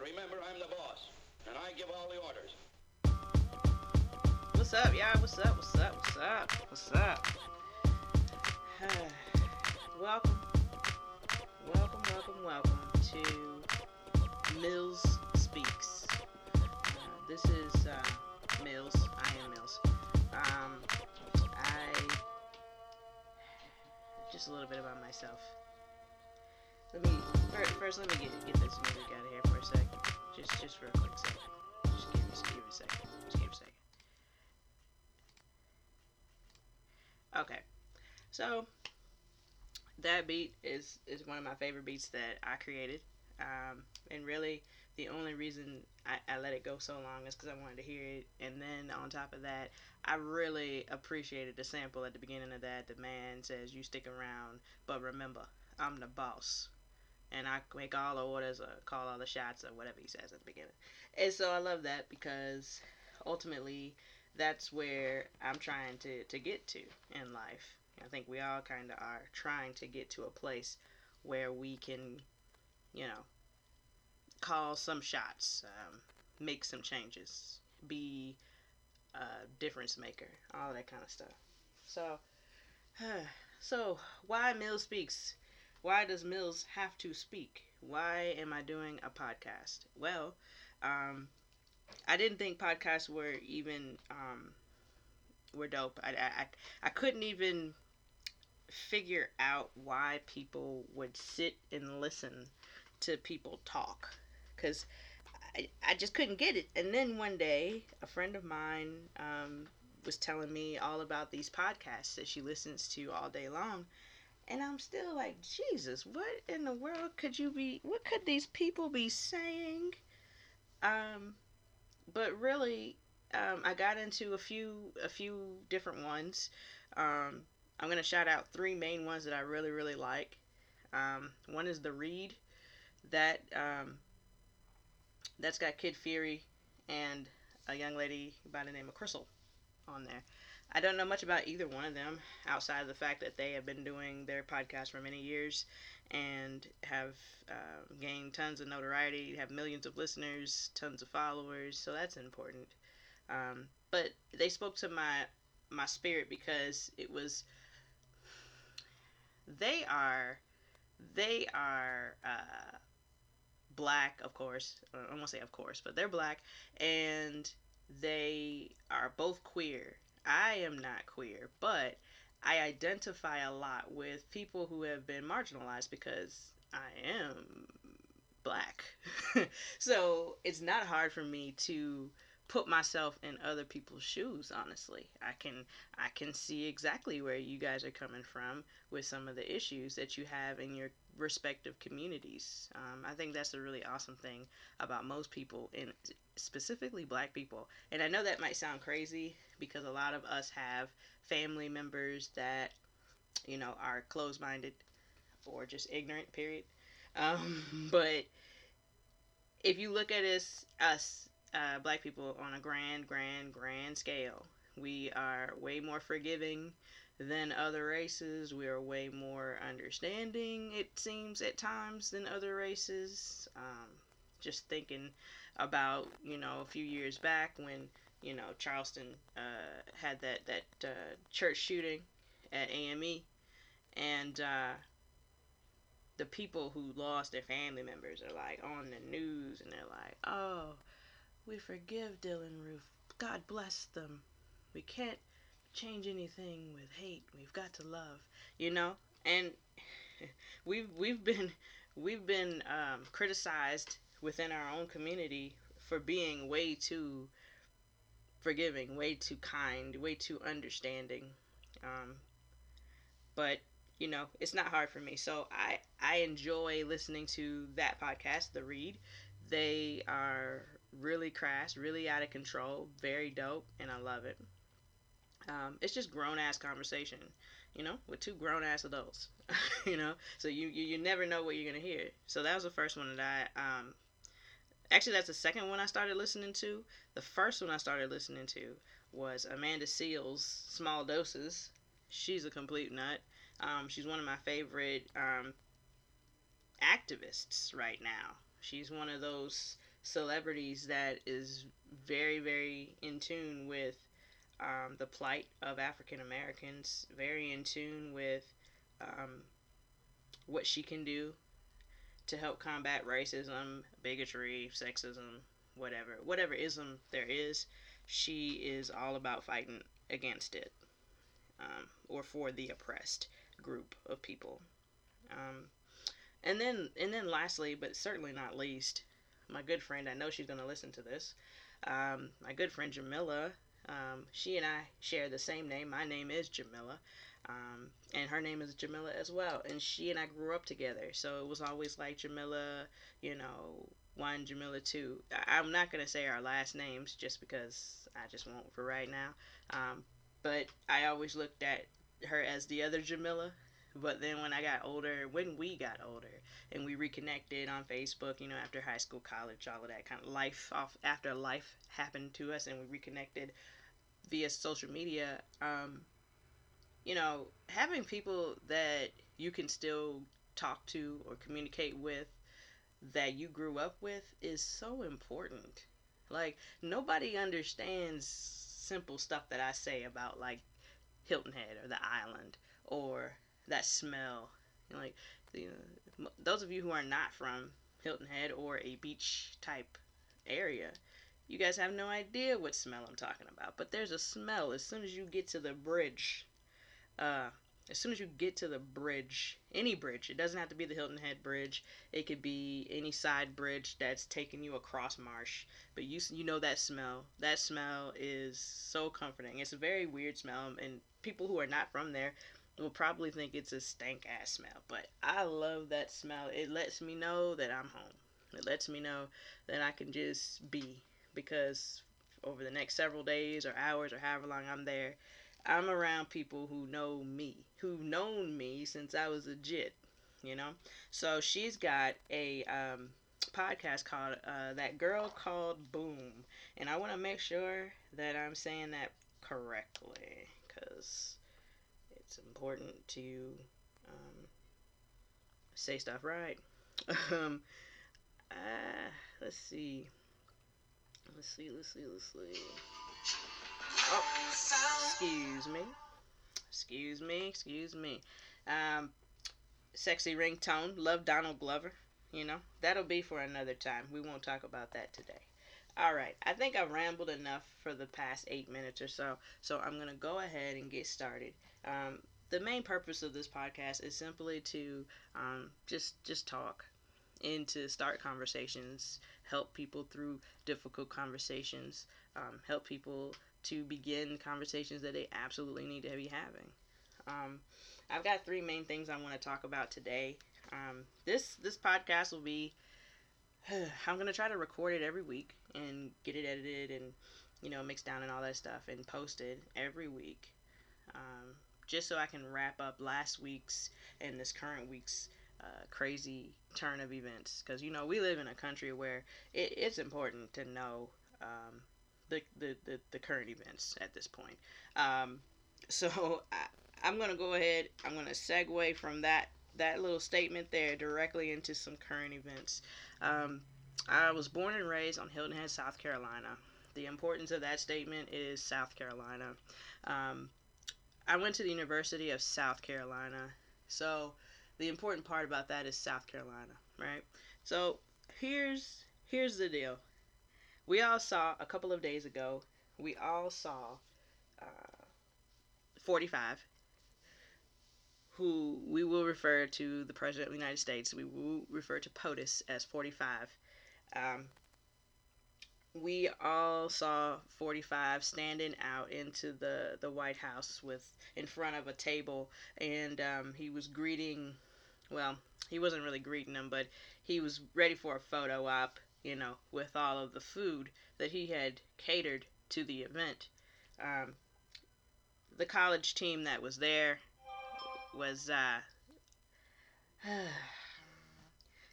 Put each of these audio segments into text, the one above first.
But remember, I'm the boss, and I give all the orders. What's up, y'all? What's up? What's up? What's up? What's up? welcome, welcome, welcome, welcome to Mills Speaks. Uh, this is uh, Mills. I am Mills. Um, I just a little bit about myself. Let me first, first let me get get this music out of here for a second. Just just for a quick second. Just give, just give a second. Just give me a second. Okay, so that beat is is one of my favorite beats that I created, um, and really the only reason I, I let it go so long is because I wanted to hear it, and then on top of that, I really appreciated the sample at the beginning of that. The man says, "You stick around, but remember, I'm the boss." And I make all the orders or call all the shots or whatever he says at the beginning. And so I love that because ultimately that's where I'm trying to, to get to in life. I think we all kind of are trying to get to a place where we can, you know, call some shots, um, make some changes, be a difference maker, all that kind of stuff. So, so why Mill speaks? Why does Mills have to speak? Why am I doing a podcast? Well, um, I didn't think podcasts were even um, were dope. I, I I couldn't even figure out why people would sit and listen to people talk because I, I just couldn't get it. And then one day, a friend of mine um, was telling me all about these podcasts that she listens to all day long. And I'm still like, Jesus, what in the world could you be? What could these people be saying? Um, but really, um, I got into a few a few different ones. Um, I'm gonna shout out three main ones that I really really like. Um, one is the Read, that um, that's got Kid Fury and a young lady by the name of Crissle on there. I don't know much about either one of them outside of the fact that they have been doing their podcast for many years and have uh, gained tons of notoriety, have millions of listeners, tons of followers, so that's important. Um, but they spoke to my my spirit because it was they are they are uh, black, of course. I won't say of course, but they're black, and they are both queer. I am not queer, but I identify a lot with people who have been marginalized because I am black. so it's not hard for me to put myself in other people's shoes honestly i can i can see exactly where you guys are coming from with some of the issues that you have in your respective communities um, i think that's a really awesome thing about most people and specifically black people and i know that might sound crazy because a lot of us have family members that you know are closed-minded or just ignorant period um, but if you look at us us uh, black people on a grand, grand, grand scale. We are way more forgiving than other races. We are way more understanding, it seems, at times than other races. Um, just thinking about, you know, a few years back when, you know, Charleston uh, had that, that uh, church shooting at AME. And uh, the people who lost their family members are like on the news and they're like, oh, we forgive Dylann Roof. God bless them. We can't change anything with hate. We've got to love, you know. And we've we've been we've been um, criticized within our own community for being way too forgiving, way too kind, way too understanding. Um, but you know, it's not hard for me. So I I enjoy listening to that podcast, The Read. They are really crass, really out of control, very dope, and I love it. Um, it's just grown ass conversation, you know, with two grown ass adults, you know. So you, you you never know what you're gonna hear. So that was the first one that I um. Actually, that's the second one I started listening to. The first one I started listening to was Amanda Seales' Small Doses. She's a complete nut. Um, she's one of my favorite um, activists right now. She's one of those celebrities that is very, very in tune with um, the plight of African Americans, very in tune with um, what she can do to help combat racism, bigotry, sexism, whatever, whatever ism there is. She is all about fighting against it, um, or for the oppressed group of people. Um, and then, and then, lastly, but certainly not least, my good friend. I know she's going to listen to this. Um, my good friend Jamila. Um, she and I share the same name. My name is Jamila. Um, and her name is Jamila as well. And she and I grew up together. So it was always like Jamila, you know, one, Jamila two. I- I'm not to say our last names just because I just won't for right now. Um, but I always looked at her as the other Jamila. But then when I got older, when we got older, and we reconnected on Facebook, you know, after high school, college, all of that kind of life off after life happened to us, and we reconnected via social media. Um, you know, having people that you can still talk to or communicate with that you grew up with is so important. Like nobody understands simple stuff that I say about like Hilton Head or the island or that smell. Know, like you know, those of you who are not from Hilton Head or a beach type area, you guys have no idea what smell I'm talking about. But there's a smell as soon as you get to the bridge. Uh, as soon as you get to the bridge, any bridge, it doesn't have to be the Hilton Head Bridge. It could be any side bridge that's taking you across marsh. But you you know that smell. That smell is so comforting. It's a very weird smell, and people who are not from there will probably think it's a stank ass smell. But I love that smell. It lets me know that I'm home. It lets me know that I can just be because over the next several days or hours or however long I'm there, I'm around people who know me, who've known me since I was a jit, you know. So she's got a um, podcast called uh, "That Girl Called Boom," and I want to make sure that I'm saying that correctly because it's important to um, say stuff right. um, uh, let's see. Let's see. Let's see. Let's see. Oh, excuse me. Excuse me. Excuse me. Um, sexy ringtone. Love Donald Glover. You know, that'll be for another time. We won't talk about that today. All right. I think I've rambled enough for the past eight minutes or so. So I'm going to go ahead and get started. Um, the main purpose of this podcast is simply to um, just just talk and to start conversations, help people through difficult conversations, um, help people to begin conversations that they absolutely need to be having. Um, I've got three main things I want to talk about today. Um, this this podcast will be. I'm gonna try to record it every week and get it edited and you know mixed down and all that stuff and posted every week, um, just so I can wrap up last week's and this current week's uh, crazy turn of events. Because you know we live in a country where it, it's important to know um, the, the, the, the current events at this point. Um, so I, I'm gonna go ahead. I'm gonna segue from that that little statement there directly into some current events. Um, I was born and raised on Hilton Head, South Carolina. The importance of that statement is South Carolina. Um, I went to the University of South Carolina, so the important part about that is South Carolina, right? So here's here's the deal. We all saw a couple of days ago. We all saw uh, 45 who we will refer to the President of the United States. We will refer to POTUS as 45. Um, we all saw 45 standing out into the, the White House with in front of a table, and um, he was greeting. Well, he wasn't really greeting them, but he was ready for a photo op, you know, with all of the food that he had catered to the event. Um, the college team that was there was uh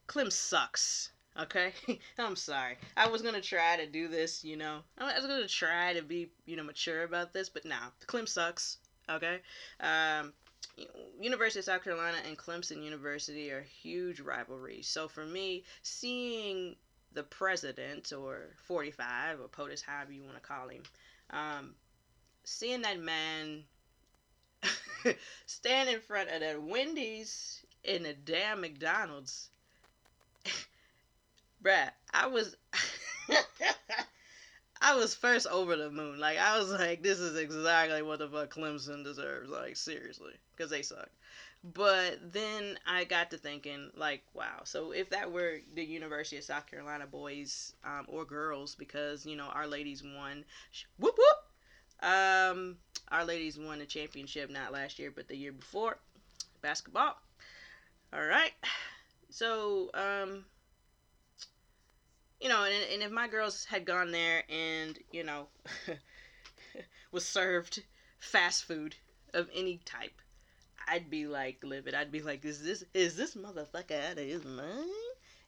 Clem sucks. Okay, I'm sorry. I was gonna try to do this, you know. I was gonna try to be, you know, mature about this, but nah, Clem sucks. Okay, um, University of South Carolina and Clemson University are huge rivalries. So for me, seeing the president or 45 or POTUS, however you want to call him, um, seeing that man stand in front of that Wendy's in a damn McDonald's, bruh, I was. I was first over the moon. Like I was like, this is exactly what the fuck Clemson deserves. Like seriously, because they suck. But then I got to thinking, like, wow. So if that were the University of South Carolina boys um, or girls, because you know our ladies won, whoop whoop. Um, our ladies won the championship not last year, but the year before, basketball. All right. So um, you know, and, and if my girls had gone there and you know was served fast food of any type I'd be like livid. I'd be like, is this is this motherfucker out of his mind?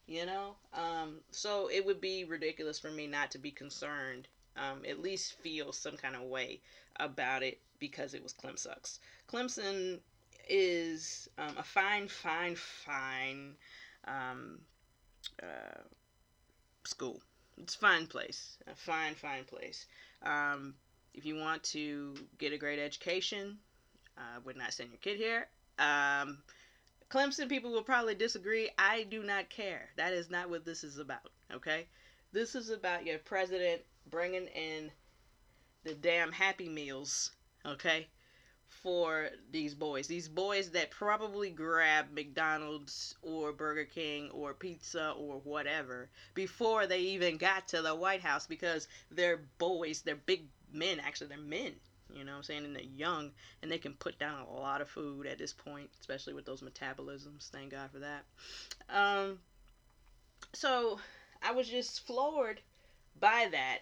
You know. Um. So it would be ridiculous for me not to be concerned. Um. At least feel some kind of way about it because it was Clemsucks. Clemson is um, a fine, fine, fine um, uh, school. It's a fine place. A fine, fine place. Um, if you want to get a great education, uh, would not send your kid here. Um, Clemson people will probably disagree. I do not care. That is not what this is about. Okay, this is about your president bringing in the damn Happy Meals. Okay, for these boys. These boys that probably grab McDonald's or Burger King or pizza or whatever before they even got to the White House because they're boys. They're big men. Actually, they're men. You know what I'm saying? And they're young and they can put down a lot of food at this point, especially with those metabolisms. Thank God for that. Um, so I was just floored by that.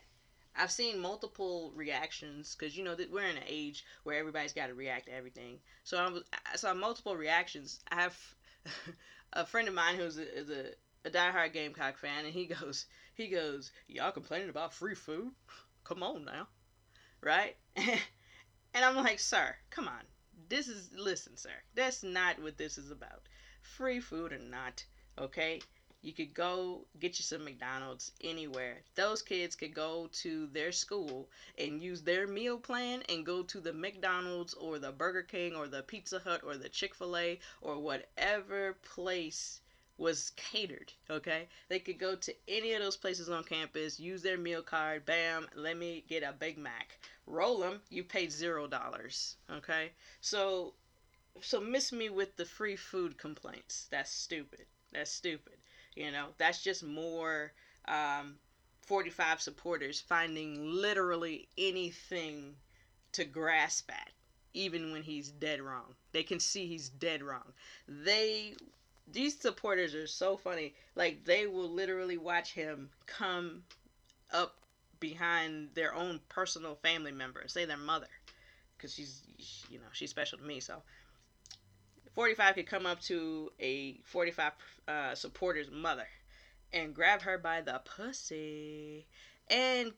I've seen multiple reactions because you know that we're in an age where everybody's got to react to everything. So I I saw multiple reactions. I have a friend of mine who's a, is a, a diehard Gamecock fan, and he goes he goes, y'all complaining about free food? Come on now, right? And I'm like, sir, come on. This is, listen, sir, that's not what this is about. Free food or not, okay? You could go get you some McDonald's anywhere. Those kids could go to their school and use their meal plan and go to the McDonald's or the Burger King or the Pizza Hut or the Chick fil A or whatever place was catered. Okay, they could go to any of those places on campus, use their meal card, bam, let me get a Big Mac. Roll them, you paid zero dollars. Okay, so so miss me with the free food complaints. That's stupid. That's stupid. You know, that's just more um, 45 supporters finding literally anything to grasp at even when he's dead wrong. They can see he's dead wrong. They these supporters are so funny. Like they will literally watch him come up behind their own personal family member, say their mother, because she's you know she's special to me. So 45 could come up to a 45 uh, supporter's mother and grab her by the pussy and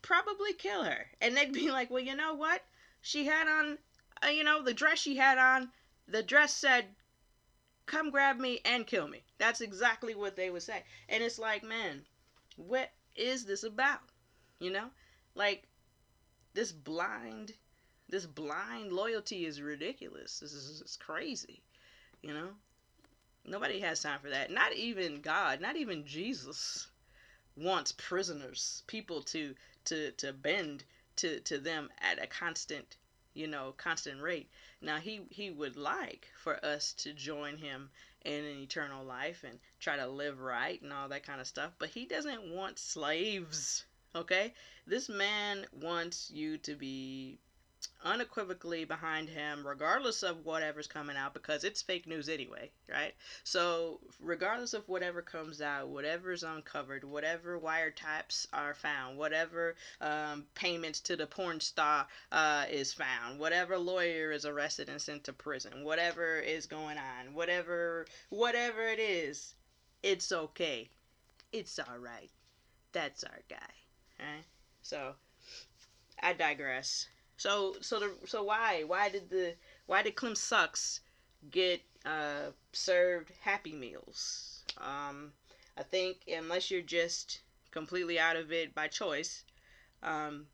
probably kill her. And they'd be like, well, you know what? She had on, uh, you know, the dress she had on. The dress said come grab me and kill me. That's exactly what they would say. And it's like, man, what is this about? You know? Like this blind this blind loyalty is ridiculous. This is crazy. You know? Nobody has time for that. Not even God, not even Jesus wants prisoners, people to to to bend to to them at a constant you know, constant rate. Now he he would like for us to join him in an eternal life and try to live right and all that kind of stuff, but he doesn't want slaves. Okay? This man wants you to be unequivocally behind him, regardless of whatever's coming out, because it's fake news anyway, right? So, regardless of whatever comes out, whatever's uncovered, whatever wiretaps are found, whatever um, payments to the porn star uh, is found, whatever lawyer is arrested and sent to prison, whatever is going on, whatever whatever it is, it's okay. It's all right. That's our guy, right? So, I digress. So so the so why why did the why did Clemsucks get uh, served Happy Meals? Um, I think unless you're just completely out of it by choice, um,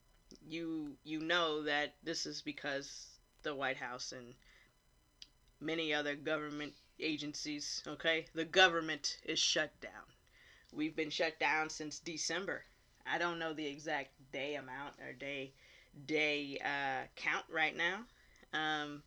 you you know that this is because the White House and many other government agencies, okay? The government is shut down. We've been shut down since December. I don't know the exact day amount or day day uh, count right now, um,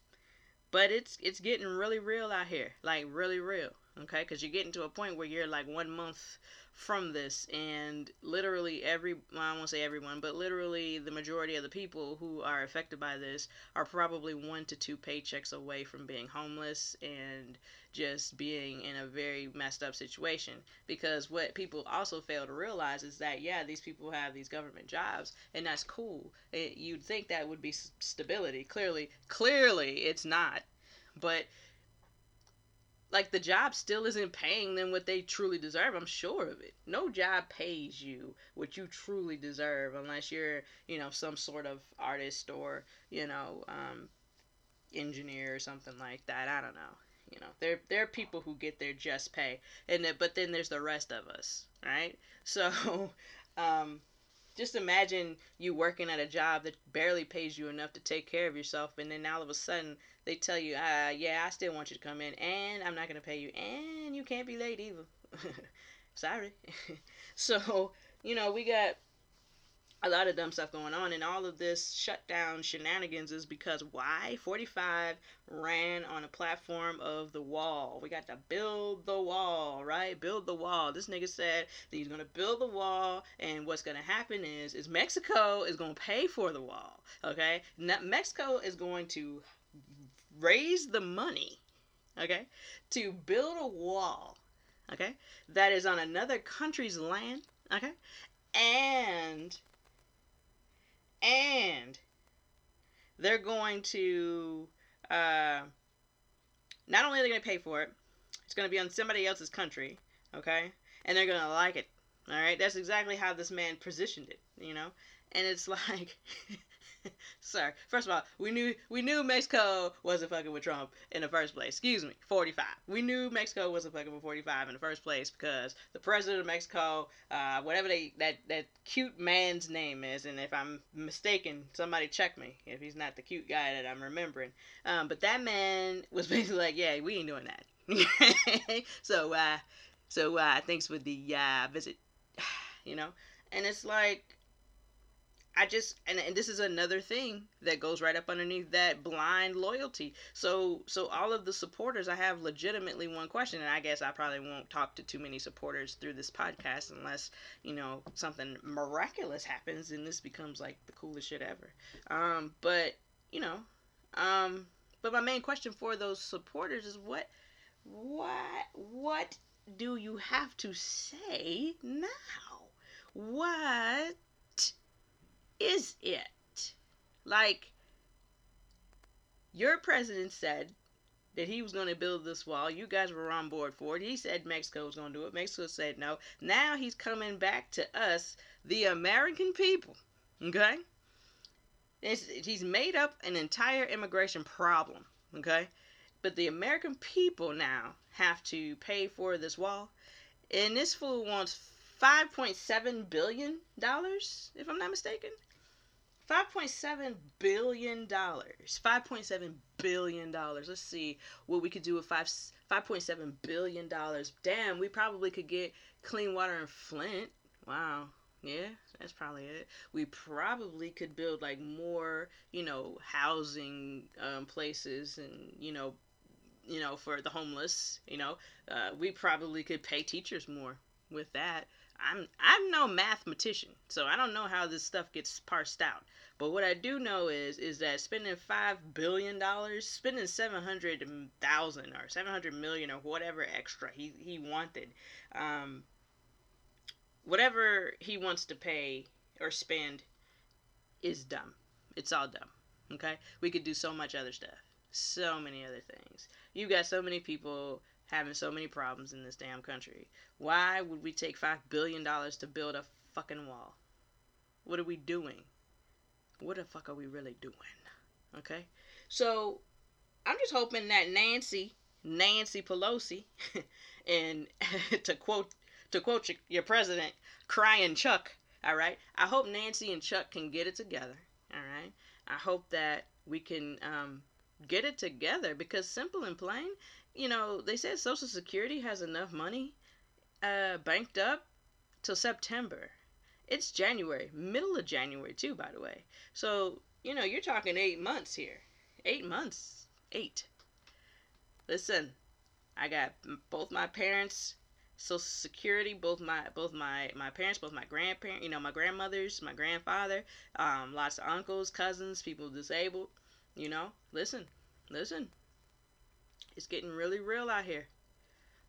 but it's it's getting really real out here, like really real. Okay, because you're getting to a point where you're like one month from this and literally every well, I won't say everyone but literally the majority of the people who are affected by this are probably one to two paychecks away from being homeless and just being in a very messed up situation because what people also fail to realize is that yeah these people have these government jobs and that's cool it, you'd think that would be stability clearly clearly it's not but like the job still isn't paying them what they truly deserve. I'm sure of it. No job pays you what you truly deserve unless you're, you know, some sort of artist or, you know, um, engineer or something like that. I don't know. You know, there there are people who get their just pay, and but then there's the rest of us, right? So, um, just imagine you working at a job that barely pays you enough to take care of yourself, and then all of a sudden they tell you, uh, yeah, I still want you to come in, and I'm not to pay you, and you can't be late either. Sorry. so, you know, we got a lot of dumb stuff going on, and all of this shutdown shenanigans is because why? 45 ran on a platform of the wall. We got to build the wall, right? Build the wall. This nigga said that he's gonna build the wall, and what's gonna happen is, is Mexico is gonna pay for the wall. Okay, now, Mexico is going to raise the money, okay, to build a wall, okay, that is on another country's land, okay, and and they're going to uh, not only are they going to pay for it, it's going to be on somebody else's country, okay, and they're going to like it. All right, that's exactly how this man positioned it, you know, and it's like Sorry. First of all, we knew we knew Mexico wasn't fucking with Trump in the first place. Excuse me, 45. We knew Mexico wasn't fucking with 45 in the first place because the president of Mexico, uh, whatever they that that cute man's name is, and if I'm mistaken, somebody check me if he's not the cute guy that I'm remembering. Um, but that man was basically like, yeah, we ain't doing that. so uh, so uh, thanks for the uh, visit. You know, and it's like I just and, and this is another thing that goes right up underneath that blind loyalty. So so all of the supporters I have legitimately one question and I guess I probably won't talk to too many supporters through this podcast unless, you know, something miraculous happens and this becomes like the coolest shit ever. Um but, you know, um but my main question for those supporters is what what what do you have to say now? What is it? Like, your president said that he was going to build this wall. You guys were on board for it. He said Mexico was going to do it. Mexico said no. Now he's coming back to us, the American people. Okay? It's, he's made up an entire immigration problem. Okay? But the American people now have to pay for this wall. And this fool wants $5.7 billion, if I'm not mistaken. $5.7 billion. $5.7 billion. Let's see what we could do with five, $5.7 billion. Damn, we probably could get clean water in Flint. Wow. Yeah, that's probably it. We probably could build like more, you know, housing um, places and, you know, you know, for the homeless, you know, uh, we probably could pay teachers more with that. I'm I'm no mathematician, so I don't know how this stuff gets parsed out. But what I do know is is that spending five billion dollars, spending seven hundred thousand or seven hundred million or whatever extra he he wanted, um, whatever he wants to pay or spend, is dumb. It's all dumb. Okay, we could do so much other stuff, so many other things. You got so many people having so many problems in this damn country. Why would we take $5 billion to build a fucking wall? What are we doing? What the fuck are we really doing? Okay? So, I'm just hoping that Nancy, Nancy Pelosi, and to quote to quote your, your president, crying Chuck. All right. I hope Nancy and Chuck can get it together. All right. I hope that we can um, get it together because simple and plain, you know, they said Social Security has enough money uh, banked up till September. It's January, middle of January too, by the way. So you know, you're talking eight months here. Eight months. Eight. Listen, I got both my parents social security both my both my my parents both my grandparents you know my grandmothers my grandfather um lots of uncles cousins people disabled you know listen listen it's getting really real out here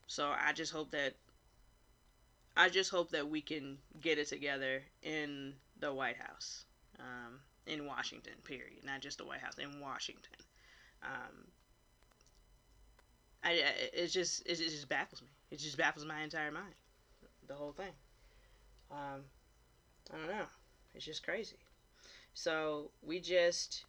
so i just hope that i just hope that we can get it together in the white house um, in washington period not just the white house in washington um, I, it just it just baffles me it just baffles my entire mind. The whole thing. Um, I don't know. It's just crazy. So we just.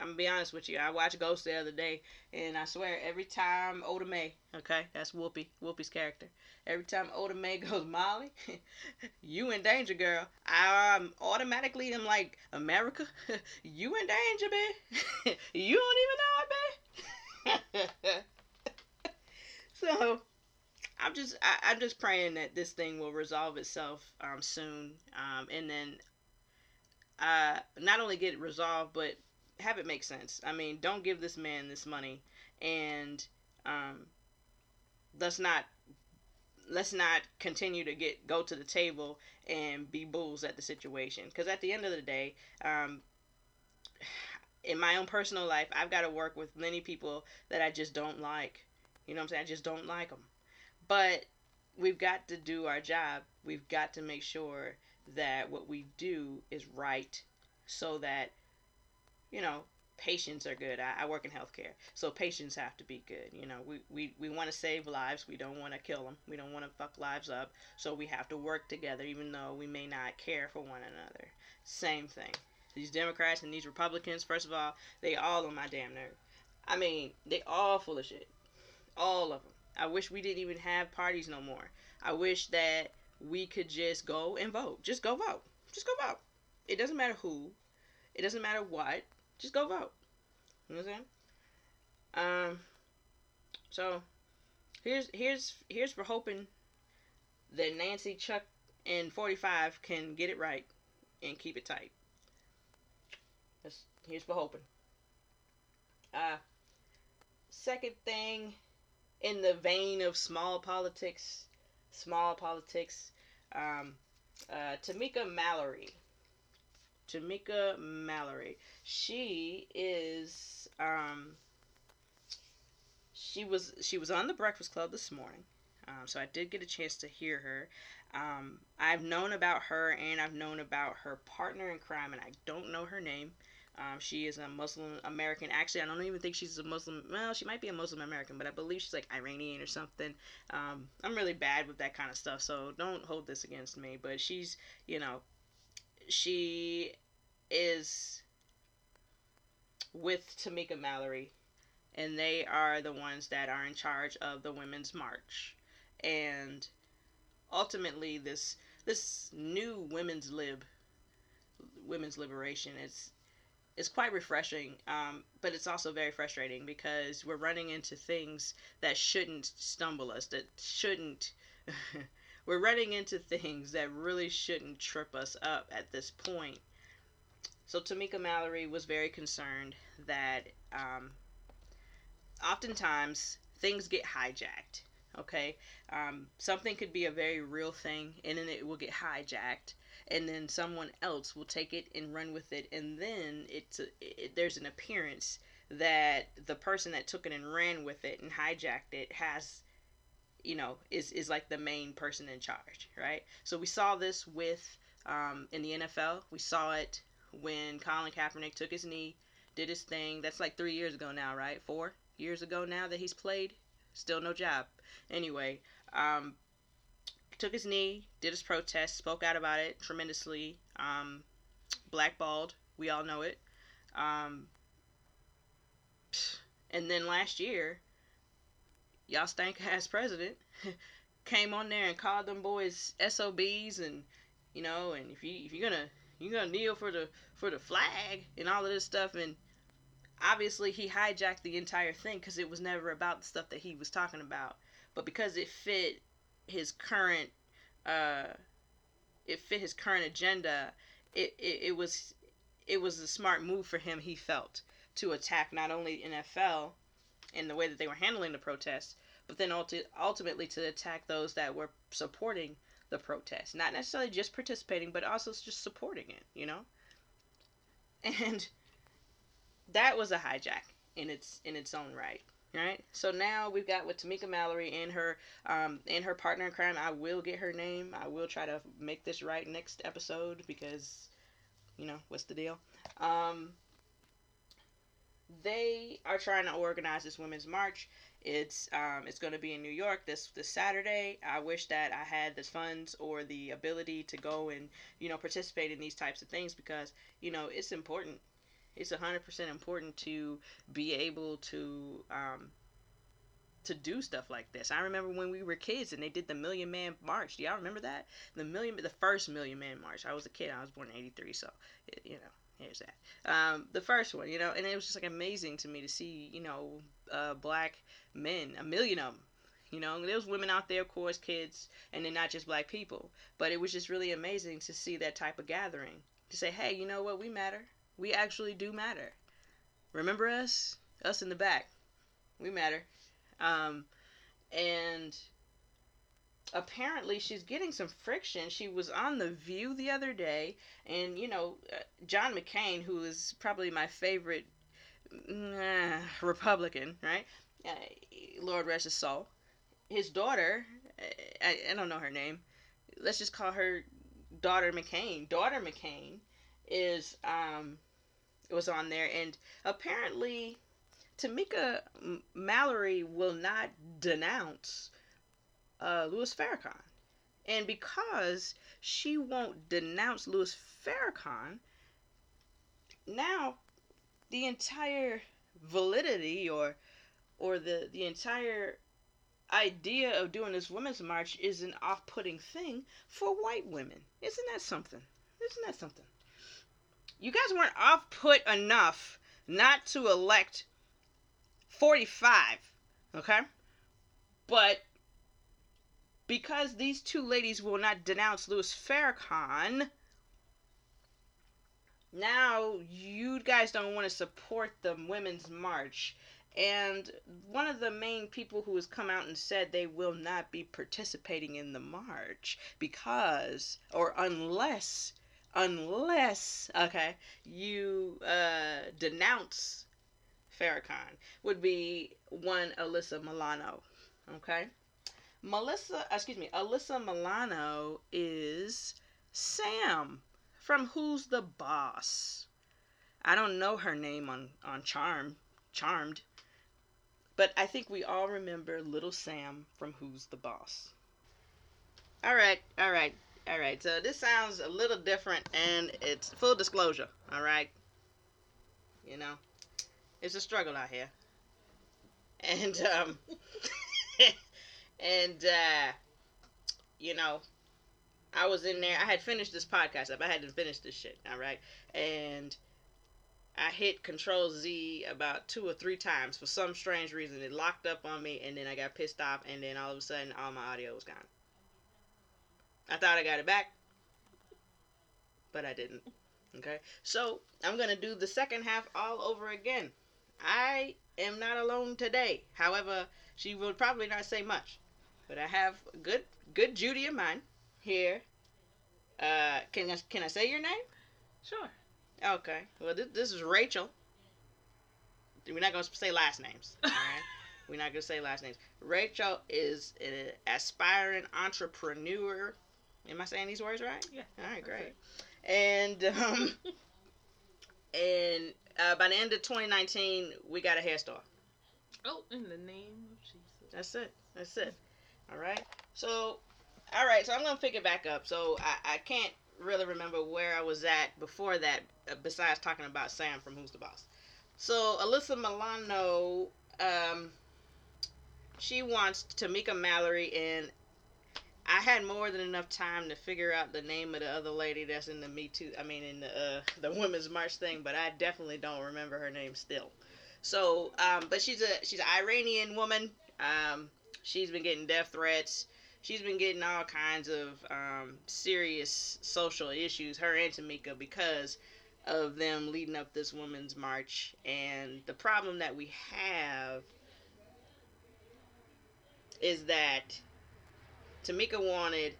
I'm gonna be honest with you. I watched Ghost the other day, and I swear every time Oda Mae, okay, that's Whoopi, Whoopi's character. Every time Oda Mae goes Molly, you in danger, girl. I um, automatically am like America, you in danger, babe. you don't even know it, babe. so I'm just I, am just praying that this thing will resolve itself um, soon, um, and then uh, not only get it resolved, but have it make sense. I mean, don't give this man this money, and um, let's not let's not continue to get go to the table and be bulls at the situation. Because at the end of the day, um, in my own personal life, I've got to work with many people that I just don't like you know what I'm saying? I just don't like them. But we've got to do our job. We've got to make sure that what we do is right so that, you know, patients are good. I, I work in healthcare, so patients have to be good. You know, we, we, we want to save lives. We don't want to kill them. We don't want to fuck lives up. So we have to work together, even though we may not care for one another. Same thing. These Democrats and these Republicans, first of all, they all on my damn nerve. I mean, they all full of shit. All of them. I wish we didn't even have parties no more. I wish that we could just go and vote. Just go vote. Just go vote. It doesn't matter who. It doesn't matter what. Just go vote. You know what I'm saying? Um. So, here's here's here's for hoping that Nancy, Chuck, and 45 can get it right and keep it tight. That's here's for hoping. Uh. Second thing in the vein of small politics, small politics, um, uh, Tamika Mallory. Tamika Mallory. She is um, she was she was on the Breakfast Club this morning, um, so I did get a chance to hear her. Um, I've known about her and I've known about her partner in crime, and I don't know her name. Um, she is a Muslim American. Actually, I don't even think she's a Muslim. Well, she might be a Muslim American, but I believe she's like Iranian or something. Um, I'm really bad with that kind of stuff, so don't hold this against me. But she's, you know, she is with Tamika Mallory, and they are the ones that are in charge of the Women's March. And ultimately, this this new women's lib, women's liberation is is quite refreshing, um, but it's also very frustrating because we're running into things that shouldn't stumble us, that shouldn't. we're running into things that really shouldn't trip us up at this point. So Tamika Mallory was very concerned that um, oftentimes things get hijacked. Okay, um, something could be a very real thing, and then it will get hijacked and then someone else will take it and run with it and then it's a, it, there's an appearance that the person that took it and ran with it and hijacked it has you know is is like the main person in charge right? So we saw this with um, in the NFL we saw it when Colin Kaepernick took his knee did his thing. That's like three years ago now right? Four years ago now that he's played. Still no job. Anyway um, took his knee, did his protest, spoke out about it tremendously. Um, blackballed, we all know it. Um, and then last year, y'all stank ass president. Came on there and called them boys SOBs and you know, and if you if you're gonna you're gonna kneel for the for the flag and all of this stuff. And obviously he hijacked the entire thing because it was never about the stuff that he was talking about. But because it fit his current uh it fit his current agenda it, it, it was it was a smart move for him he felt to attack not only NFL in the way that they were handling the protests but then ulti- ultimately to attack those that were supporting the protest. Not necessarily just participating but also just supporting it you know? And that was a hijack in its in its own right right? So now we've got with tamika mallory and her um and her partner in crime i will get her name. I will try to make this right next episode because you know what's the deal? Um they are trying to organize this women's march it's um, it's going to be in New York this this Saturday. I wish that I had the funds or the ability to go and you know participate in these types of things because you know it's important it's 100% important to be able to um, to do stuff like this. I remember when we were kids and they did the Million Man March. Do y'all remember that? The million, the first Million Man March. I was a kid. I was born in '83, so you know, here's that. Um, the first one, you know, and it was just like amazing to me to see, you know, uh, black men, a million of them. You know, there was women out there, of course, kids, and then not just black people. But it was just really amazing to see that type of gathering. To say, hey, you know what, we matter we actually do matter. Remember us? Us in the back. We matter. Um, and apparently she's getting some friction. She was on The View the other day, and, you know, uh, John McCain, who is probably my favorite Republican, right? Uh, Lord rest his soul. His daughter, uh, I, I don't know her name. Let's just call her daughter McCain. Daughter McCain is um, was on there, and apparently Tamika Mallory will not denounce uh, Louis Farrakhan. And because she won't denounce Louis Farrakhan, now the entire validity or or the the entire idea of doing this women's march is an off-putting thing for white women. Isn't that something? Isn't that something? you guys weren't off put enough not to elect 45, okay? But because these two ladies will not denounce Louis Farrakhan, now you guys don't want to support the women's march. And one of the main people who has come out and said they will not be participating in the march because, or unless unless okay you uh, denounce Farrakhan would be one Alyssa Milano. Okay, Melissa, excuse me, Alyssa Milano is Sam from Who's the Boss. I don't know her name on on Charm, Charmed, but I think we all remember Little Sam from Who's the Boss. All right, all right. All right, so this sounds a little different, and it's full disclosure. All right, you know, it's a struggle out here, and um, and uh, you know, I was in there. I had finished this podcast up. I had to finish this shit. All right, and I hit Control Z about two or three times for some strange reason. It locked up on me, and then I got pissed off, and then all of a sudden, all my audio was gone. I thought I got it back, but I didn't. Okay, so I'm gonna do the second half all over again. I am not alone today. However, she will probably not say much, but I have good good Judy of mine here. Uh, can I can I say your name? Sure. Okay. Well, this, this is Rachel. We're not gonna say last names. All right. We're not gonna say last names. Rachel is an aspiring entrepreneur Am I saying these words right? Yeah. All right, great. And um, and uh, by the end of 2019, we got a hair store. Oh, in the name of Jesus. That's it. That's it. All right. So, all right. So I'm gonna pick it back up. So I, I can't really remember where I was at before that, uh, besides talking about Sam from Who's the Boss. So Alyssa Milano, um, she wants Tamika Mallory and I had more than enough time to figure out the name of the other lady that's in the Me Too. I mean, in the uh, the Women's March thing, but I definitely don't remember her name still. So, um, but she's a she's an Iranian woman. Um, she's been getting death threats. She's been getting all kinds of um, serious social issues. Her and Tamika because of them leading up this Women's March. And the problem that we have is that Tamika wanted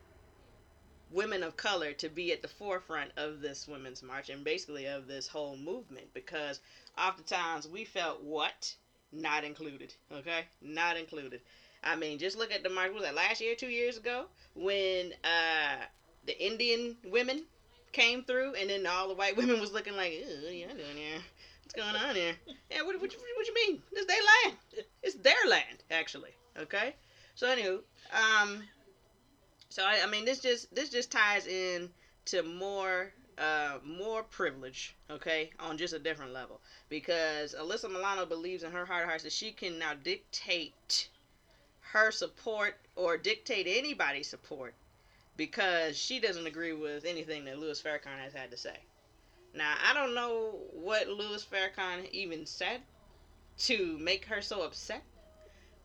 women of color to be at the forefront of this women's march and basically of this whole movement because oftentimes we felt what not included okay not included i mean just look at the march was that last year two years ago when uh the indian women came through and then all the white women was looking like what are you doing here? What's going on here? Yeah what, what, what you mean? It's their land. It's their land actually okay? So anywho um so I, I mean, this just this just ties in to more uh, more privilege, okay, on just a different level. Because Alyssa Milano believes in her heart of hearts that she can now dictate her support or dictate anybody's support because she doesn't agree with anything that Louis Farrakhan has had to say. Now, I don't know what Louis Farrakhan even said to make her so upset,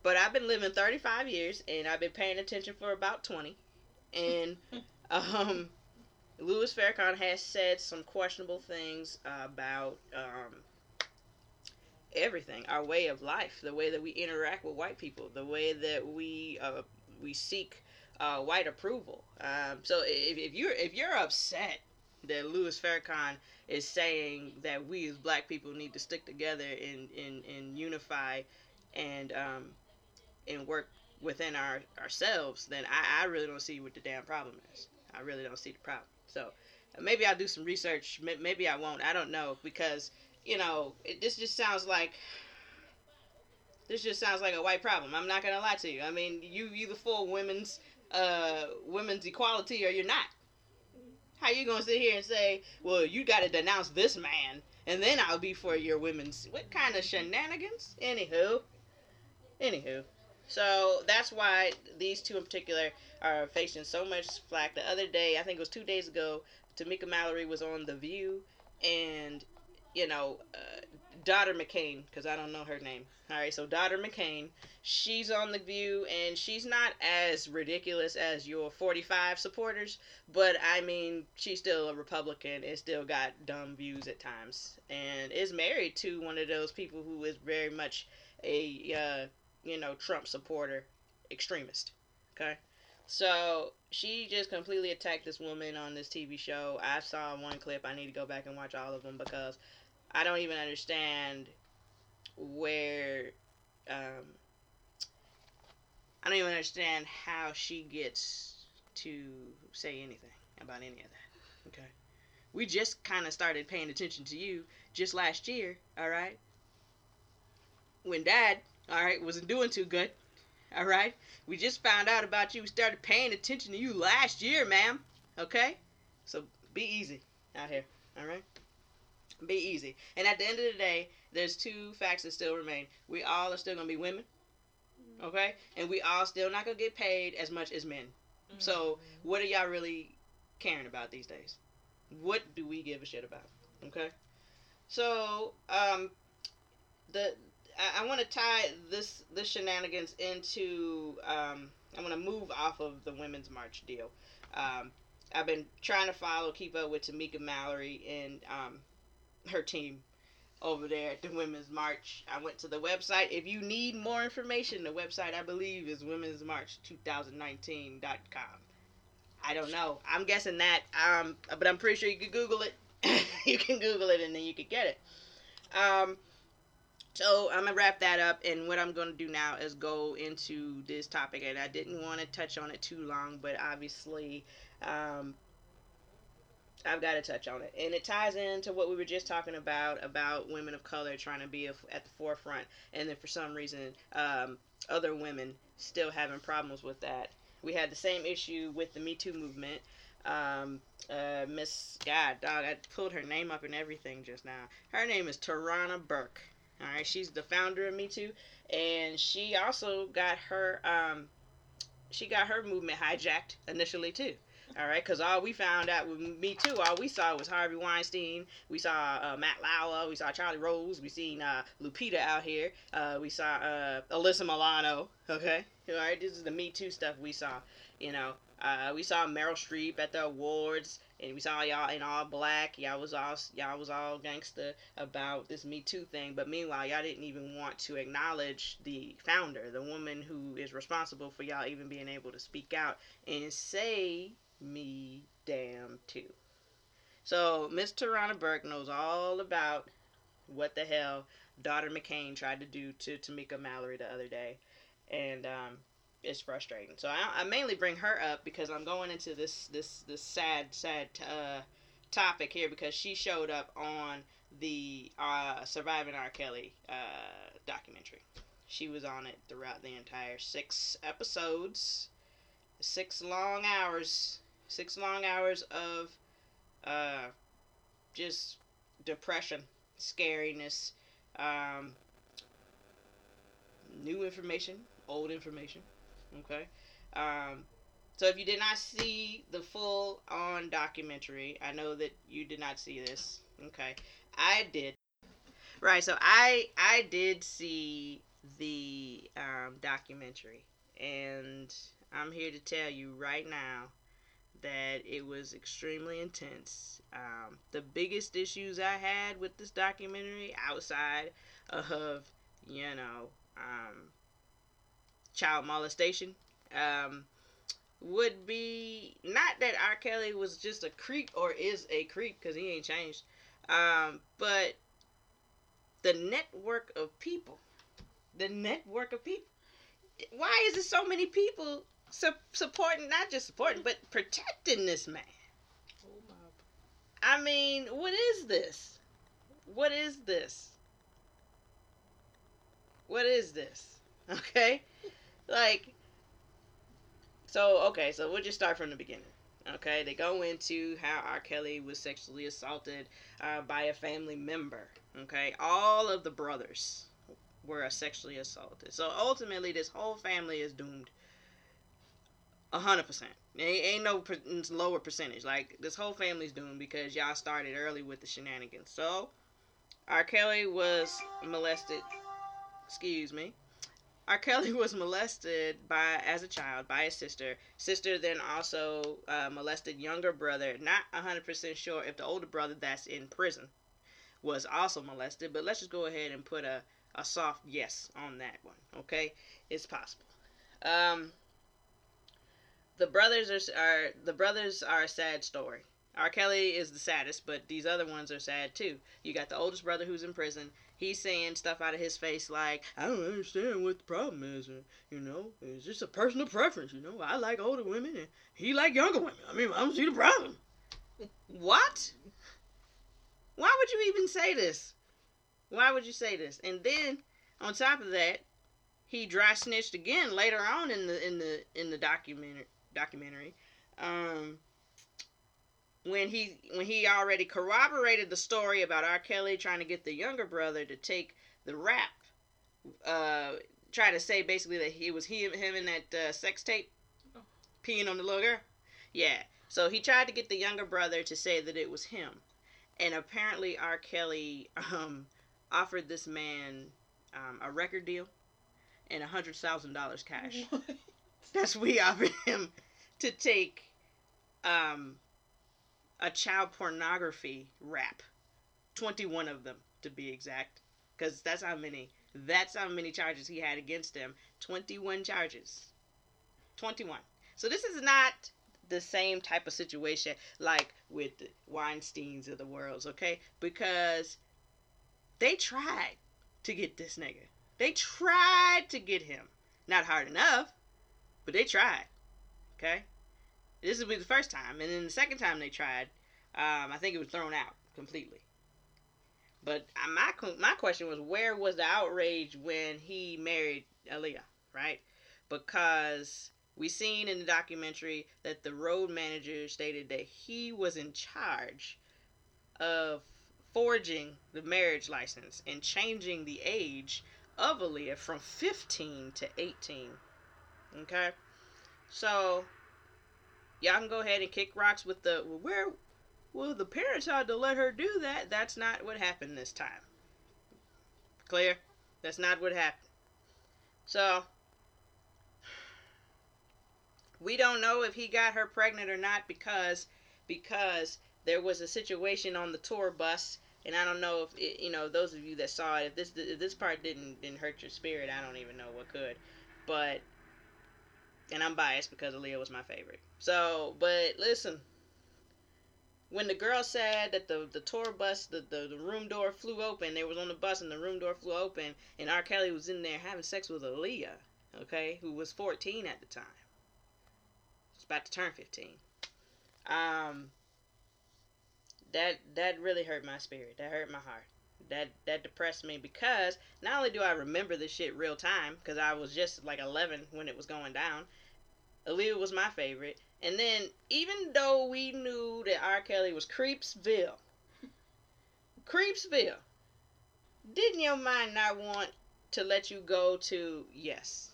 but I've been living 35 years and I've been paying attention for about 20 and um, Louis Farrakhan has said some questionable things about um, everything, our way of life, the way that we interact with white people, the way that we uh, we seek uh, white approval. Um, so if, if you're if you're upset that Louis Farrakhan is saying that we as black people need to stick together and and, and unify and um, and work within our ourselves, then I, I really don't see what the damn problem is. I really don't see the problem. So maybe I'll do some research. Maybe I won't. I don't know because you know it, this just sounds like this just sounds like a white problem. I'm not gonna lie to you. I mean, you either for women's uh women's equality or you're not. How you gonna sit here and say, well, you got to denounce this man, and then I'll be for your women's? What kind of shenanigans? Anywho, anywho. So that's why these two in particular are facing so much flack. The other day, I think it was two days ago, Tamika Mallory was on The View, and you know, uh, Daughter McCain, because I don't know her name. All right, so Daughter McCain, she's on The View, and she's not as ridiculous as your 45 supporters, but I mean, she's still a Republican and still got dumb views at times, and is married to one of those people who is very much a uh, you know, Trump supporter, extremist. Okay? So she just completely attacked this woman on this TV show. I saw one clip. I need to go back and watch all of them because I don't even understand where. Um, I don't even understand how she gets to say anything about any of that. Okay? We just kind of started paying attention to you just last year, all right? When dad all right, wasn't doing too good. All right, we just found out about you. We started paying attention to you last year, ma'am. Okay, so be easy out here. All right, be easy. And at the end of the day, there's two facts that still remain. We all are still gonna be women. Okay, and we all still not gonna get paid as much as men. Mm-hmm. So what are y'all really caring about these days? What do we give a shit about? Okay, so um, the I, I want to tie this this shenanigans into. Um, I want to move off of the women's march deal. Um, I've been trying to follow, keep up with Tamika Mallory and um, her team over there at the Women's March. I went to the website. If you need more information, the website I believe is Women's March 2019.com. I don't know. I'm guessing that, um, but I'm pretty sure you could Google it. you can Google it and then you could get it. Um, so I'm gonna wrap that up, and what I'm gonna do now is go into this topic, and I didn't want to touch on it too long, but obviously, um, I've got to touch on it, and it ties into what we were just talking about about women of color trying to be at the forefront, and then for some reason, um, other women still having problems with that. We had the same issue with the Me Too movement. Um, uh, Miss God, dog, I pulled her name up and everything just now. Her name is Tarana Burke All right, she's the founder of Me Too, and she also got her um, she got her movement hijacked initially too. All right, because all we found out with Me Too, all we saw was Harvey Weinstein. We saw uh, Matt Lauer. We saw Charlie Rose. We seen uh, Lupita out here. Uh, we saw uh, Alyssa Milano. Okay, all right, this is the Me Too stuff we saw. You know, uh, we saw Meryl Streep at the awards, and we saw y'all in all black. Y'all was all y'all was all gangster about this Me Too thing. But meanwhile, y'all didn't even want to acknowledge the founder, the woman who is responsible for y'all even being able to speak out and say me damn too. So Miss Tarana Burke knows all about what the hell daughter McCain tried to do to Tamika Mallory the other day, and um, it's frustrating. So I, I, mainly bring her up because I'm going into this this this sad sad uh, topic here because she showed up on the uh, Surviving R. Kelly uh, documentary. She was on it throughout the entire six episodes, six long hours, six long hours of uh, just depression, scariness, um, new information, old information Okay. Um, so if you did not see the full on documentary, I know that you did not see this. Okay. I did. Right. So I I did see the um, documentary, and I'm here to tell you right now that it was extremely intense. Um, the biggest issues I had with this documentary, outside of you know um, child molestation um, would be not that R. Kelly was just a creep or is a creep because he ain't changed, um, but the network of people, the network of people. Why is it so many people su- supporting, not just supporting, but protecting this man? I mean, what is this? What is this? What is this? Okay? like so okay, so we'll just start from the beginning. Okay, they go into how R. Kelly was sexually assaulted uh, by a family member. Okay, all of the brothers were sexually assaulted. So ultimately, this whole family is doomed. A hundred percent. Ain't no lower percentage. Like this whole family's doomed because y'all started early with the shenanigans. So, R. Kelly was molested. Excuse me R. Kelly was molested by as a child by his sister. Sister then also uh, molested younger brother. Not 100% sure if the older brother that's in prison was also molested, but let's just go ahead and put a, a soft yes on that one. Okay, it's possible. Um, the brothers are, are the brothers are a sad story. R. Kelly is the saddest, but these other ones are sad too. You got the oldest brother who's in prison. He's saying stuff out of his face like, I don't understand what the problem is. you know, it's just a personal preference. You know, I like older women and he like younger women. I mean, I don't see the problem. what? Why would you even say this? Why would you say this? And then on top of that, he dry snitched again later on in the in the in the documentary documentary. Um, when he when he already corroborated the story about R. Kelly trying to get the younger brother to take the rap, uh, try to say basically that it was him him in that uh, sex tape, peeing on the little girl. Yeah. So he tried to get the younger brother to say that it was him, and apparently R. Kelly um, offered this man um, a record deal and a hundred thousand dollars cash. What? That's we offered him to take um, a child pornography rap. 21 of them to be exact. Because that's how many that's how many charges he had against him 21 charges. 21 so this is not the same type of situation like with the weinsteins of the world okay? Because they tried to get this nigga. They tried to get him. Not hard enough but they tried okay this will be the first time, and then the second time they tried, um, I think it was thrown out completely. But my my question was, where was the outrage when he married Aaliyah, right? Because we seen in the documentary that the road manager stated that he was in charge of forging the marriage license and changing the age of Aaliyah from 15 to 18. Okay? So, y'all can go ahead and kick rocks with the, well, where, well, the parents had to let her do that. That's not what happened this time. Clear? That's not what happened. So, we don't know if he got her pregnant or not because because there was a situation on the tour bus and I don't know if it, you know those of you that saw it if this if this part didn't didn't hurt your spirit I don't even know what could but and I'm biased because Aaliyah was my favorite so but listen when the girl said that the the tour bus the, the, the room door flew open they was on the bus and the room door flew open and R. Kelly was in there having sex with Aaliyah okay who was 14 at the time it's about to turn 15 um that that really hurt my spirit. That hurt my heart. That that depressed me because not only do I remember this shit real time because I was just like 11 when it was going down. Aaliyah was my favorite, and then even though we knew that R. Kelly was Creepsville, Creepsville, didn't your mind not want to let you go to yes?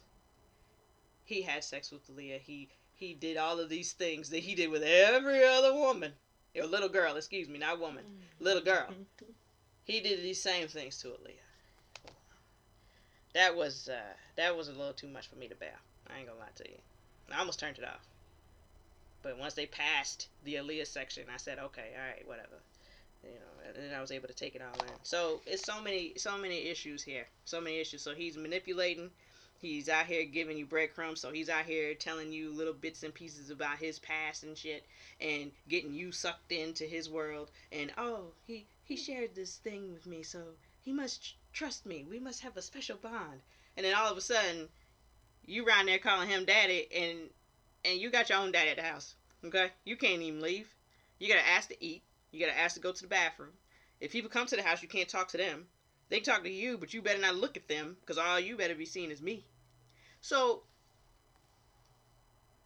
He had sex with Aaliyah. He he did all of these things that he did with every other woman a little girl, excuse me, not woman, little girl. He did these same things to Aaliyah. That was uh, that was a little too much for me to bear. I ain't gonna lie to you. I almost turned it off. But once they passed the Aaliyah section, I said, okay, all right, whatever. You know, and then I was able to take it all in. So it's so many, so many issues here, so many issues. So he's manipulating He's out here giving you breadcrumbs, so he's out here telling you little bits and pieces about his past and shit, and getting you sucked into his world. And oh, he he shared this thing with me, so he must trust me. We must have a special bond. And then all of a sudden, you around there calling him daddy, and and you got your own daddy at the house. Okay, you can't even leave. You gotta ask to eat. You gotta ask to go to the bathroom. If people come to the house, you can't talk to them. They talk to you, but you better not look at them, because all you better be seeing is me. So,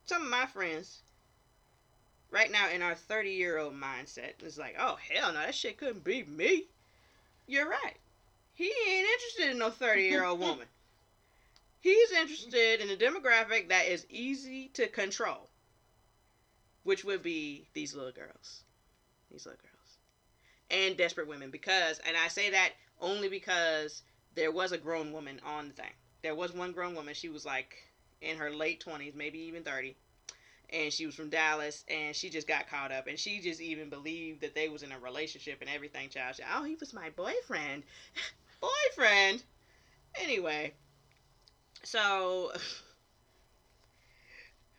some of my friends, right now in our 30 year old mindset, is like, oh, hell no, that shit couldn't be me. You're right. He ain't interested in no 30 year old woman. He's interested in a demographic that is easy to control, which would be these little girls. These little girls. And desperate women. Because, and I say that only because there was a grown woman on the thing there was one grown woman. She was like in her late 20s, maybe even 30. And she was from Dallas, and she just got caught up, and she just even believed that they was in a relationship and everything. Child, said, oh, he was my boyfriend, boyfriend. Anyway, so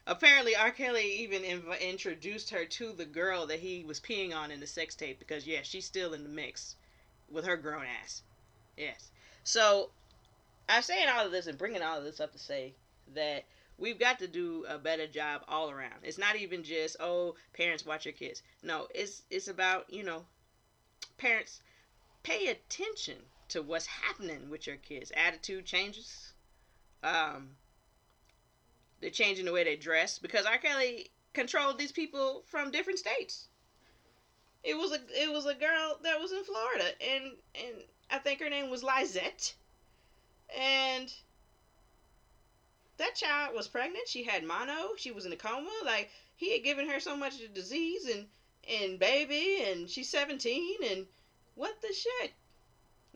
apparently R. Kelly even inv- introduced her to the girl that he was peeing on in the sex tape because yeah, she's still in the mix with her grown ass. Yes. So I'm saying all of this and bringing all of this up to say that we've got to do a better job all around. It's not even just oh parents watch your kids. No, it's it's about you know parents pay attention to what's happening with your kids. Attitude changes. Um, they're changing the way they dress because R. Kelly controlled these people from different states. It was a it was a girl that was in Florida and and I think her name was Lizette and that child was pregnant. She had mono. She was in a coma. Like he had given her so much disease and and baby, and she's seventeen. And what the shit?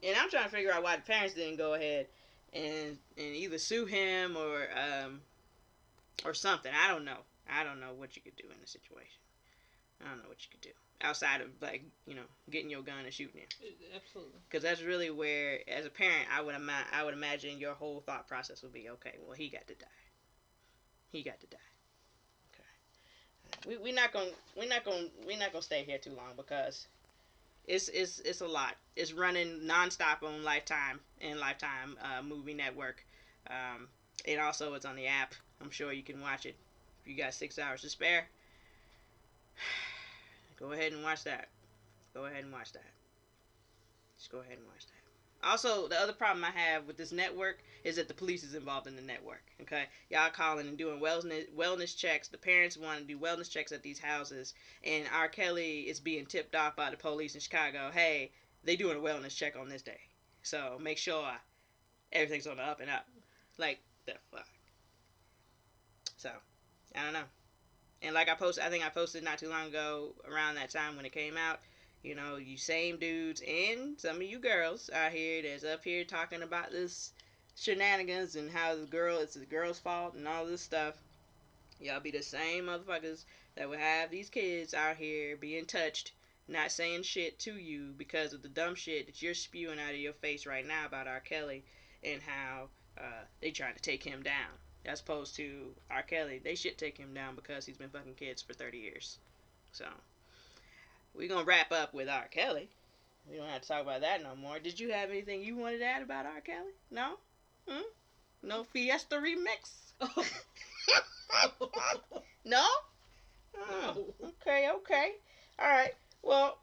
And I'm trying to figure out why the parents didn't go ahead and and either sue him or um or something. I don't know. I don't know what you could do in the situation. I don't know what you could do outside of like you know getting your gun and shooting him. Absolutely. Because that's really where, as a parent, I would ima- I would imagine your whole thought process would be, okay, well he got to die. He got to die. Okay. We we not gonna we not gonna we not gonna stay here too long because it's it's it's a lot. It's running nonstop on Lifetime and Lifetime uh, Movie Network. Um, and also it's on the app. I'm sure you can watch it if you got six hours to spare. Go ahead and watch that. Go ahead and watch that. Just go ahead and watch that. Also, the other problem I have with this network is that the police is involved in the network. Okay, y'all calling and doing wellness wellness checks. The parents want to do wellness checks at these houses, and R. Kelly is being tipped off by the police in Chicago. Hey, they doing a wellness check on this day. So make sure everything's on the up and up. Like the fuck. So I don't know. And like I posted, I think I posted not too long ago around that time when it came out. You know, you same dudes and some of you girls out here that's up here talking about this shenanigans and how the girl it's the girl's fault and all this stuff. Y'all be the same motherfuckers that would have these kids out here being touched, not saying shit to you because of the dumb shit that you're spewing out of your face right now about R. Kelly and how uh, they trying to take him down. As opposed to R. Kelly, they should take him down because he's been fucking kids for 30 years. So, we're going to wrap up with R. Kelly. We don't have to talk about that no more. Did you have anything you wanted to add about R. Kelly? No? Hmm? No Fiesta remix? no? Oh, okay, okay. All right. Well,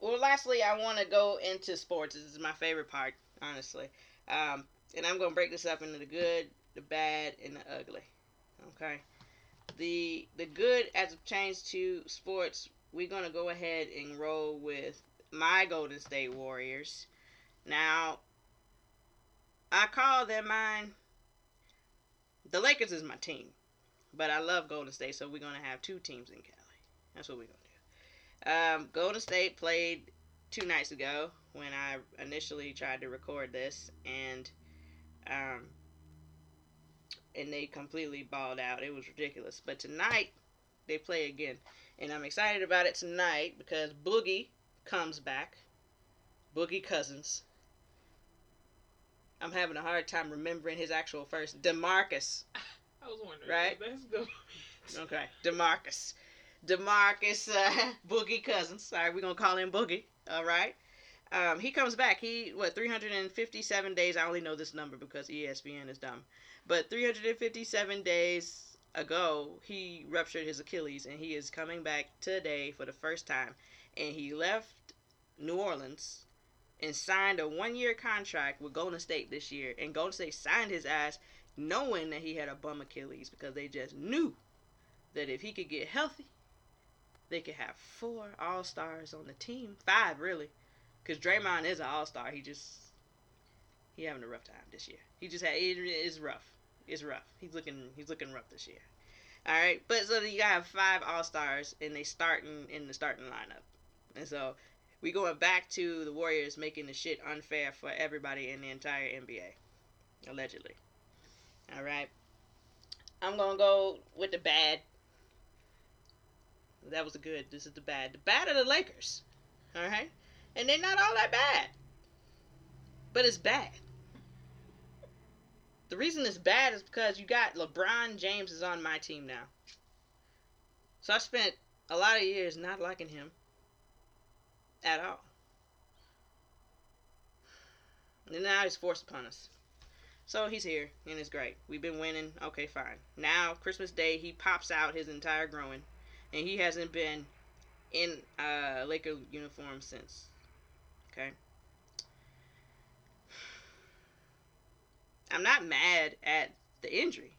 well. Lastly, I want to go into sports. This is my favorite part, honestly. Um, and I'm gonna break this up into the good, the bad, and the ugly. Okay. The the good as it pertains to sports, we're gonna go ahead and roll with my Golden State Warriors. Now, I call them mine. The Lakers is my team, but I love Golden State, so we're gonna have two teams in Cali. That's what we're gonna do. Um, Golden State played two nights ago when I initially tried to record this, and um, and they completely balled out. It was ridiculous. But tonight they play again, and I'm excited about it tonight because Boogie comes back. Boogie Cousins. I'm having a hard time remembering his actual first. Demarcus. I was wondering. Right? Let's go. Okay, Demarcus. Demarcus uh, Boogie Cousins. Sorry, we're gonna call him Boogie. All right. Um, he comes back. He what 357 days. I only know this number because ESPN is dumb. But 357 days ago, he ruptured his Achilles, and he is coming back today for the first time. And he left New Orleans and signed a one-year contract with Golden State this year. And Golden State signed his ass knowing that he had a bum Achilles because they just knew that if he could get healthy, they could have four All Stars on the team, five really, because Draymond is an All Star. He just he having a rough time this year. He just had it is rough. It's rough. He's looking he's looking rough this year. All right, but so you have five All Stars and they starting in the starting lineup, and so we going back to the Warriors making the shit unfair for everybody in the entire NBA, allegedly. All right, I'm gonna go with the bad. That was the good. This is the bad. The bad are the Lakers. All right, and they're not all that bad, but it's bad. The reason it's bad is because you got LeBron James is on my team now. So I spent a lot of years not liking him at all. And now he's forced upon us. So he's here, and it's great. We've been winning. Okay, fine. Now, Christmas Day, he pops out his entire growing, and he hasn't been in a Laker uniform since. Okay? I'm not mad at the injury.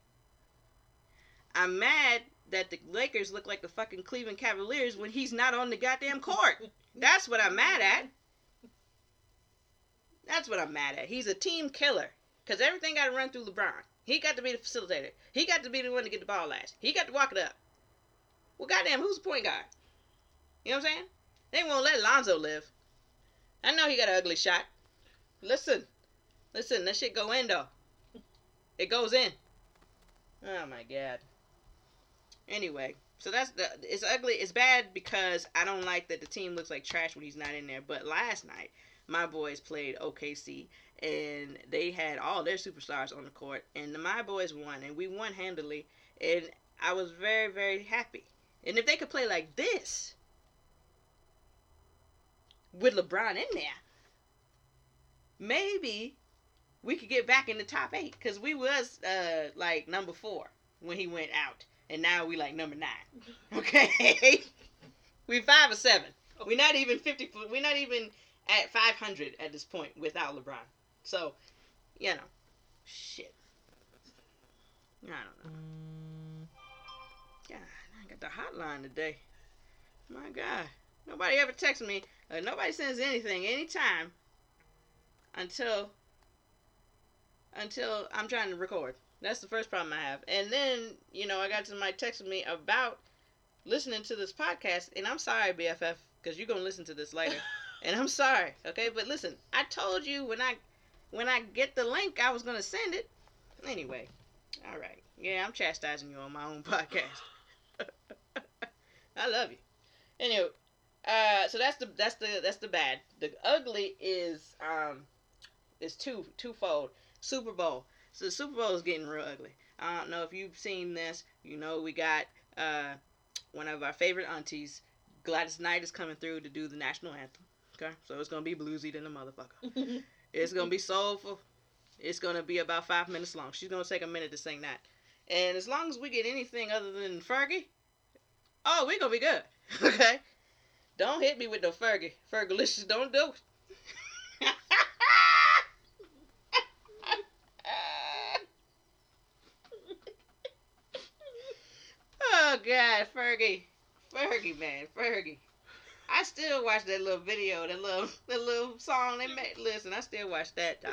I'm mad that the Lakers look like the fucking Cleveland Cavaliers when he's not on the goddamn court. That's what I'm mad at. That's what I'm mad at. He's a team killer. Because everything got to run through LeBron. He got to be the facilitator. He got to be the one to get the ball last. He got to walk it up. Well, goddamn, who's the point guard? You know what I'm saying? They won't let Lonzo live. I know he got an ugly shot. Listen. Listen, that shit go in, though. It goes in. Oh, my God. Anyway, so that's the it's ugly. It's bad because I don't like that the team looks like trash when he's not in there. But last night, my boys played OKC and they had all their superstars on the court, and the, my boys won, and we won handily, and I was very very happy. And if they could play like this with LeBron in there, maybe we could get back in the top eight because we was uh like number four when he went out and now we like number nine. Okay, we five or seven. We're not even fifty. We're not even at five hundred at this point without LeBron. So, you know, shit. I don't know. God, I got the hotline today. My God. Nobody ever texts me. Uh, nobody sends anything anytime until until I'm trying to record. That's the first problem I have. And then, you know, I got somebody texting me about listening to this podcast, and I'm sorry, BFF, because you're gonna listen to this later. and I'm sorry, okay? But listen, I told you when I when I get the link, I was gonna send it. Anyway, all right. Yeah, I'm chastising you on my own podcast. I love you. Anyway, uh, so that's the that's the that's the bad. The ugly is um is two twofold. Super Bowl. So the Super Bowl is getting real ugly. I don't know if you've seen this. You know, we got uh one of our favorite aunties, Gladys Knight, is coming through to do the national anthem. Okay, so it's gonna be bluesy than a motherfucker. it's gonna be soulful. It's gonna be about five minutes long. She's gonna take a minute to sing that. And as long as we get anything other than Fergie, oh, we gonna be good. Okay. Don't hit me with no Fergie. Fergalicious, don't do it. oh God, Fergie, Fergie, man, Fergie. I still watch that little video, that little that little song they made. Listen, I still watch that. Dog.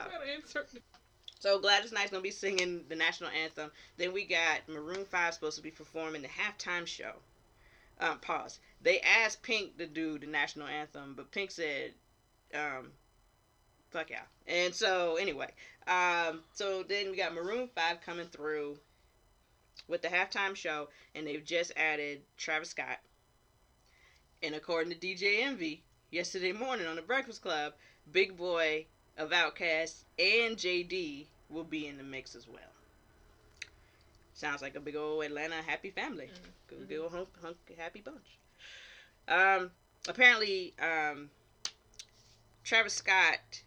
So Gladys Knight's gonna be singing the national anthem. Then we got Maroon Five supposed to be performing the halftime show. Um, pause. They asked Pink to do the national anthem, but Pink said, um, "Fuck yeah." And so anyway, um, so then we got Maroon Five coming through with the halftime show, and they've just added Travis Scott. And according to DJ Envy, yesterday morning on the Breakfast Club, Big Boi of Outkast and JD will be in the mix as well. Sounds like a big old Atlanta happy family. Mm-hmm. Big old hunk, hunk, happy bunch. Um, apparently, um, Travis Scott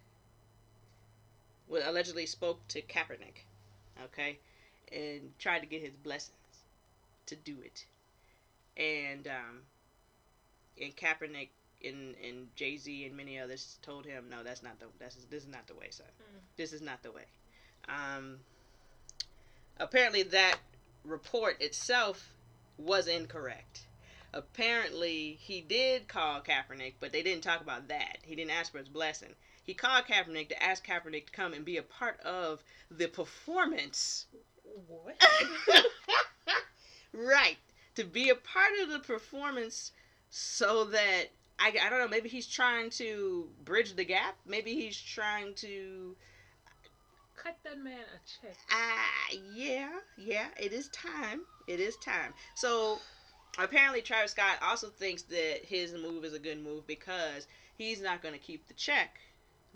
allegedly spoke to Kaepernick, okay, and tried to get his blessings to do it. And um, and Kaepernick and and Jay Z and many others told him, no, that's not the that's this is not the way, son. Mm. This is not the way. Um, apparently, that report itself was incorrect. Apparently, he did call Kaepernick, but they didn't talk about that. He didn't ask for his blessing. He called Kaepernick to ask Kaepernick to come and be a part of the performance. What? right. To be a part of the performance so that I, I don't know, maybe he's trying to bridge the gap. Maybe he's trying to Cut that man a check. Ah, yeah, yeah, it is time. It is time. So, apparently, Travis Scott also thinks that his move is a good move because he's not going to keep the check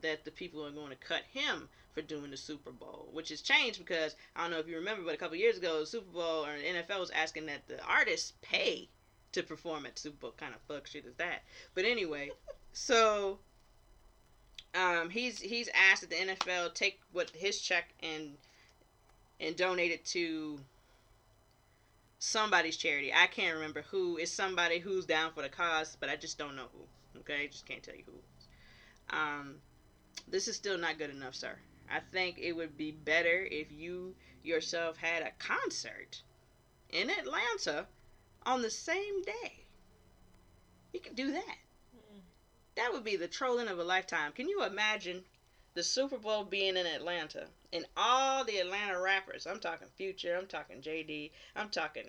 that the people are going to cut him for doing the Super Bowl, which has changed because I don't know if you remember, but a couple years ago, the Super Bowl or the NFL was asking that the artists pay to perform at Super Bowl. Kind of fuck shit is that? But anyway, so um, he's he's asked that the NFL take what his check and and donate it to somebody's charity. I can't remember who. It's somebody who's down for the cause, but I just don't know who. Okay, just can't tell you who. Um, this is still not good enough, sir. I think it would be better if you yourself had a concert in Atlanta on the same day. You could do that. That would be the trolling of a lifetime. Can you imagine the Super Bowl being in Atlanta and all the Atlanta rappers? I'm talking Future, I'm talking JD, I'm talking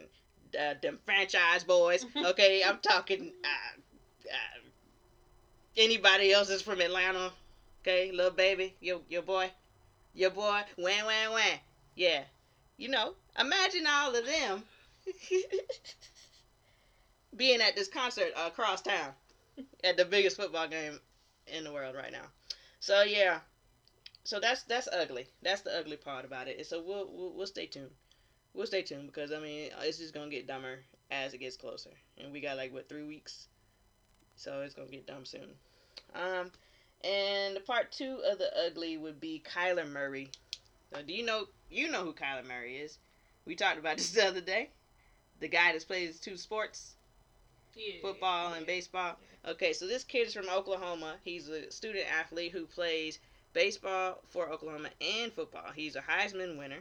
uh, them franchise boys. Okay, I'm talking uh, uh, anybody else that's from Atlanta. Okay, little baby, your your boy, your boy, wham wham wham. Yeah, you know, imagine all of them being at this concert across town at the biggest football game in the world right now. So yeah, so that's that's ugly. That's the ugly part about it. So we'll we'll, we'll stay tuned. We'll stay tuned because I mean it's just gonna get dumber as it gets closer, and we got like what three weeks, so it's gonna get dumb soon. Um, and the part two of the ugly would be Kyler Murray. So do you know you know who Kyler Murray is? We talked about this the other day. The guy that plays two sports, Yeah. football and yeah. baseball. Okay, so this kid is from Oklahoma. He's a student athlete who plays baseball for Oklahoma and football. He's a Heisman winner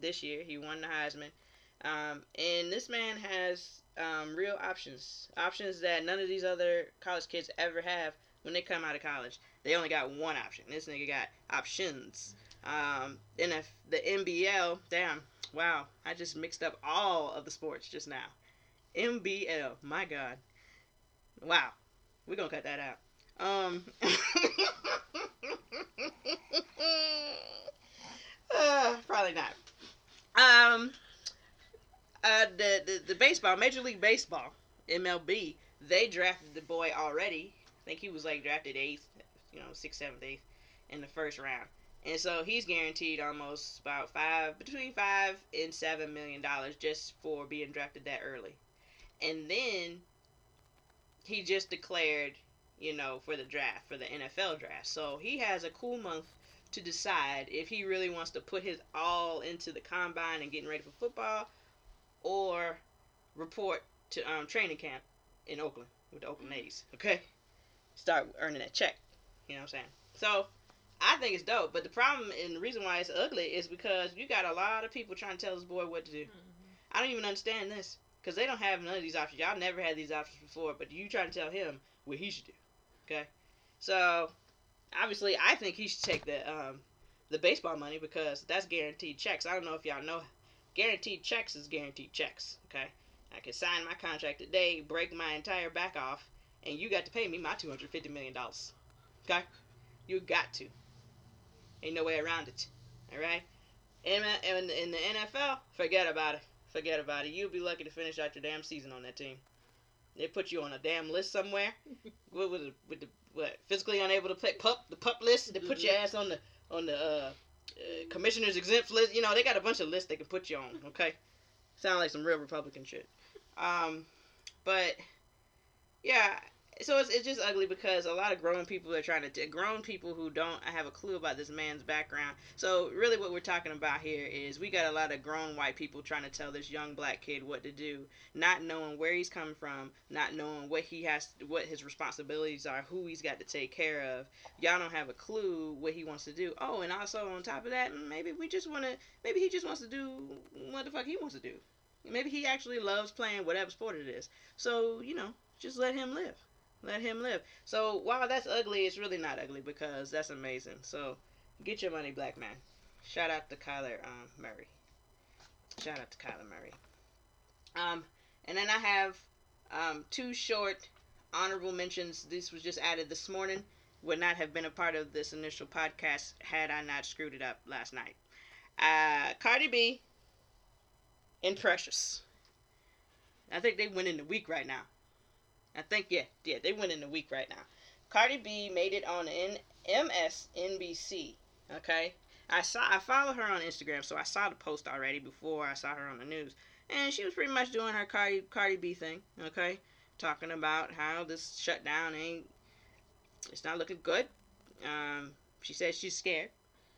this year. He won the Heisman. Um, and this man has um, real options, options that none of these other college kids ever have when they come out of college. They only got one option. This nigga got options. Um, and if the NBL, damn, wow, I just mixed up all of the sports just now. NBL, my God, wow, we're gonna cut that out. Um, uh, probably not. Um, uh, the, the the baseball, Major League Baseball, MLB, they drafted the boy already. I think he was like drafted eighth, you know, sixth, seventh, eighth in the first round, and so he's guaranteed almost about five, between five and seven million dollars just for being drafted that early, and then he just declared, you know, for the draft for the NFL draft. So he has a cool month to decide if he really wants to put his all into the combine and getting ready for football or report to um, training camp in Oakland with the Oakland A's. Okay, start earning that check. You know what I'm saying? So I think it's dope. But the problem and the reason why it's ugly is because you got a lot of people trying to tell this boy what to do. I don't even understand this because they don't have none of these options. Y'all never had these options before, but you trying to tell him what he should do. Okay, so obviously I think he should take the um, the baseball money because that's guaranteed checks. I don't know if y'all know guaranteed checks is guaranteed checks. Okay, I can sign my contract today, break my entire back off, and you got to pay me my two hundred fifty million dollars. Okay, you got to. Ain't no way around it. All right. And in, in the NFL, forget about it. Forget about it. You'll be lucky to finish out your damn season on that team. They put you on a damn list somewhere. with, with, the, with the what physically unable to play pup the pup list. They put your ass on the on the uh, uh, commissioners exempt list. You know they got a bunch of lists they can put you on. Okay, sound like some real Republican shit. Um, but yeah, so it's, it's just ugly because a lot of grown people are trying to t- grown people who don't have a clue about this man's background. So really, what we're talking about here is we got a lot of grown white people trying to tell this young black kid what to do, not knowing where he's coming from, not knowing what he has, what his responsibilities are, who he's got to take care of. Y'all don't have a clue what he wants to do. Oh, and also on top of that, maybe we just want to, maybe he just wants to do what the fuck he wants to do. Maybe he actually loves playing whatever sport it is. So you know, just let him live let him live. So while that's ugly, it's really not ugly because that's amazing. So get your money, black man. Shout out to Kyler um, Murray. Shout out to Kyler Murray. Um, and then I have um, two short honorable mentions. This was just added this morning. Would not have been a part of this initial podcast had I not screwed it up last night. Uh, Cardi B and Precious. I think they went in the week right now. I think yeah, yeah, they went in the week right now. Cardi B made it on N- MSNBC. Okay, I saw I follow her on Instagram, so I saw the post already before I saw her on the news, and she was pretty much doing her Cardi Cardi B thing. Okay, talking about how this shutdown ain't it's not looking good. Um, she said she's scared.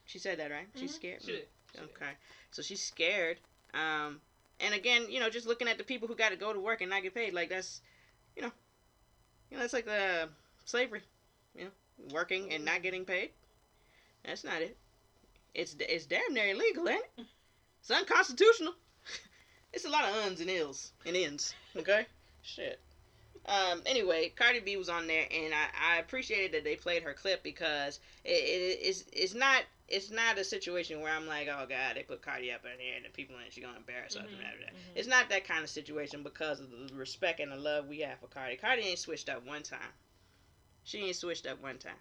She said that right? She's Mhm. scared. She did. She did. Okay, so she's scared. Um, and again, you know, just looking at the people who got to go to work and not get paid, like that's, you know, that's like the slavery, you know, working and not getting paid. That's not it. It's it's damn near illegal, ain't it? It's unconstitutional. it's a lot of uns and ills and ends. Okay, shit. Um, anyway, Cardi B was on there, and I, I appreciated that they played her clip because it, it is it's not it's not a situation where I'm like, oh god, they put Cardi up in here and the people and she gonna embarrass us and Mhm, that, mhm. It's not that kind of situation because of the respect and the love we have for Cardi. Cardi ain't switched up one time. She ain't switched up one time.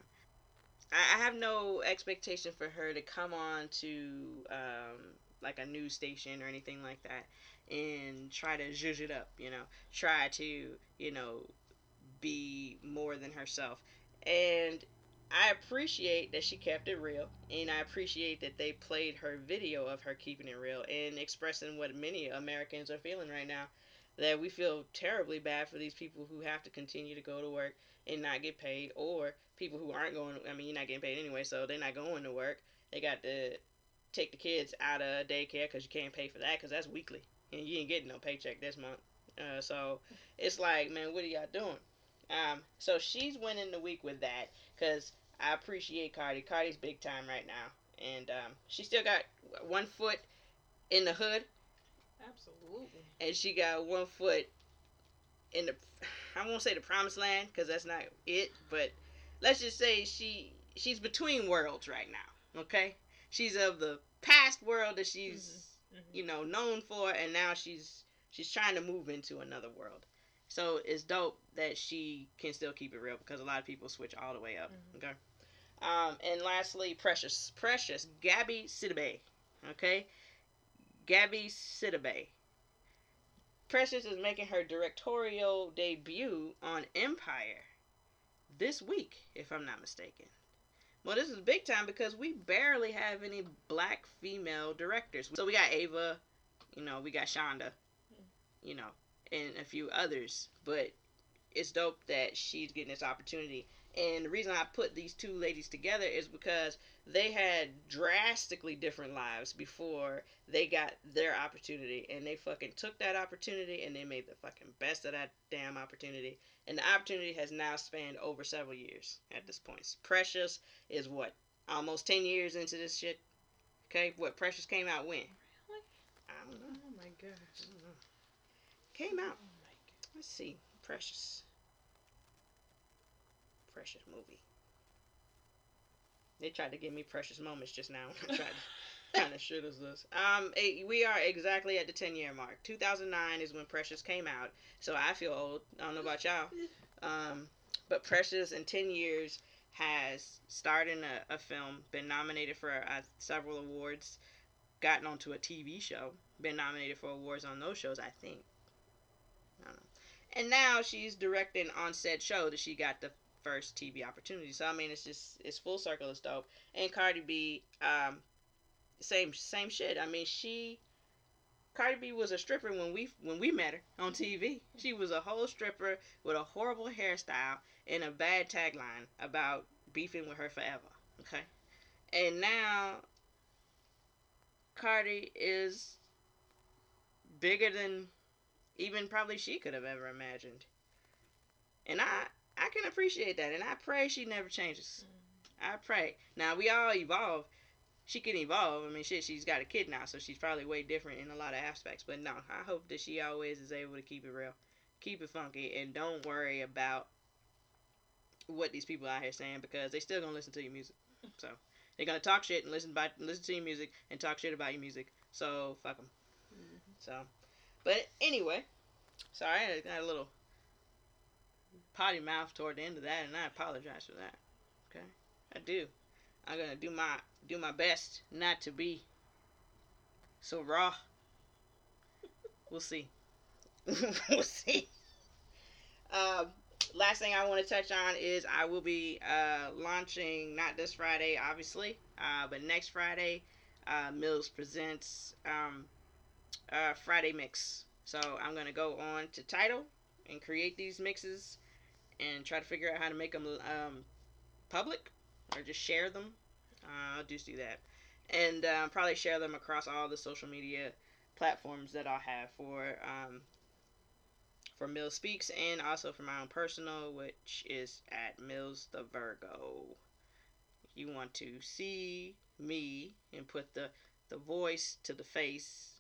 I, I have no expectation for her to come on to um, like a news station or anything like that and try to zhuzh it up, you know, try to, you know, be more than herself. And I appreciate that she kept it real, and I appreciate that they played her video of her keeping it real and expressing what many Americans are feeling right now. That we feel terribly bad for these people who have to continue to go to work and not get paid, or people who aren't going. I mean, you're not getting paid anyway, so they're not going to work. They got to take the kids out of daycare because you can't pay for that because that's weekly, and you ain't getting no paycheck this month. Uh, so it's like, man, what are y'all doing? Um, so she's winning the week with that because I appreciate Cardi. Cardi's big time right now, and um, she still got one foot in the hood, Absolutely. and she got one foot in the I won't say the promised land because that's not it, but let's just say she she's between worlds right now. Okay, she's of the past world that she's Mhm. you know known for, and now she's she's trying to move into another world. So it's dope that she can still keep it real because a lot of people switch all the way up. Mhm. Okay. Um, and lastly, Precious, Precious, Gabby Sidibe. Okay, Gabby Sidibe. Precious is making her directorial debut on Empire this week, if I'm not mistaken. Well, this is big time because we barely have any black female directors. So we got Ava, you know, we got Shonda, you know, and a few others. But it's dope that she's getting this opportunity. And the reason I put these two ladies together is because they had drastically different lives before they got their opportunity. And they fucking took that opportunity and they made the fucking best of that damn opportunity. And the opportunity has now spanned over several years at this point. Precious is what? Almost 10 years into this shit? Okay, what? Precious came out when? Really? I don't know. Oh my gosh. I don't know. Came out. Oh my god. Let's see. Precious. Precious movie. They tried to give me precious moments just now. To kind of shit is this. Um, eh, we are exactly at the 10 year mark. 2009 is when Precious came out. So I feel old. I don't know about y'all. Um, but Precious in 10 years has starred in a, a film, been nominated for uh, several awards, gotten onto a TV show, been nominated for awards on those shows, I think. I don't know. And now she's directing on said show that she got the first TV opportunity. So I mean, it's just it's full circle. It's dope. And Cardi B, um, same same shit. I mean, she Cardi B was a stripper when we when we met her on TV. She was a whole stripper with a horrible hairstyle and a bad tagline about beefing with her forever. Okay, and now Cardi is bigger than even probably she could have ever imagined. And I I can appreciate that, and I pray she never changes. I pray. Now we all evolve. She can evolve. I mean, shit, she's got a kid now, so she's probably way different in a lot of aspects. But no, I hope that she always is able to keep it real, keep it funky, and don't worry about what these people out here saying because they still gonna listen to your music. So they're gonna talk shit and listen about listen to your music and talk shit about your music. So fuck them. Mm-hmm. So, but anyway, sorry, I got a little potty mouth toward the end of that, and I apologize for that. Okay, I do. I'm gonna do my do my best not to be so raw. We'll see. we'll see. Um, last thing I want to touch on is I will be uh, launching not this Friday, obviously, uh, but next Friday. Uh, Mills presents um, uh, Friday mix. So I'm gonna go on to title and create these mixes and try to figure out how to make them um, public or just share them. Uh, I'll just do that, and um, probably share them across all the social media platforms that I'll have for um, for Mills Speaks and also for my own personal, which is at Mills the Virgo. You want to see me and put the the voice to the face,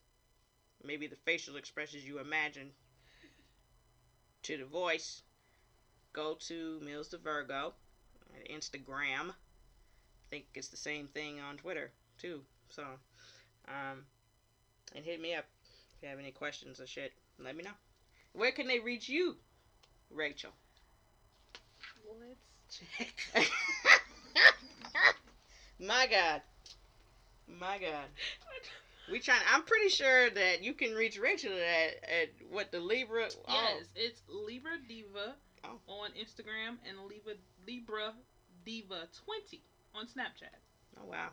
maybe the facial expressions you imagine to the voice, go to Mills the Virgo at Instagram. I think it's the same thing on Twitter too. So, um, and hit me up if you have any questions or shit. Let me know. Where can they reach you, Rachel? Let's check. My God. My God. We trying. I'm pretty sure that you can reach Rachel at, at what the Libra. oh, Yes, it's Libra Diva On Instagram and Libra Libra Diva 20 on Snapchat. Oh wow.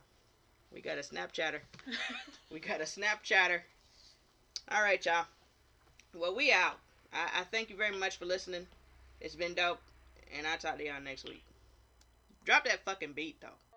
We got a Snapchatter. We got a Snapchatter. All right, y'all. Well, we out. I, I thank you very much for listening. It's been dope, and I'll talk to y'all next week. Drop that fucking beat though.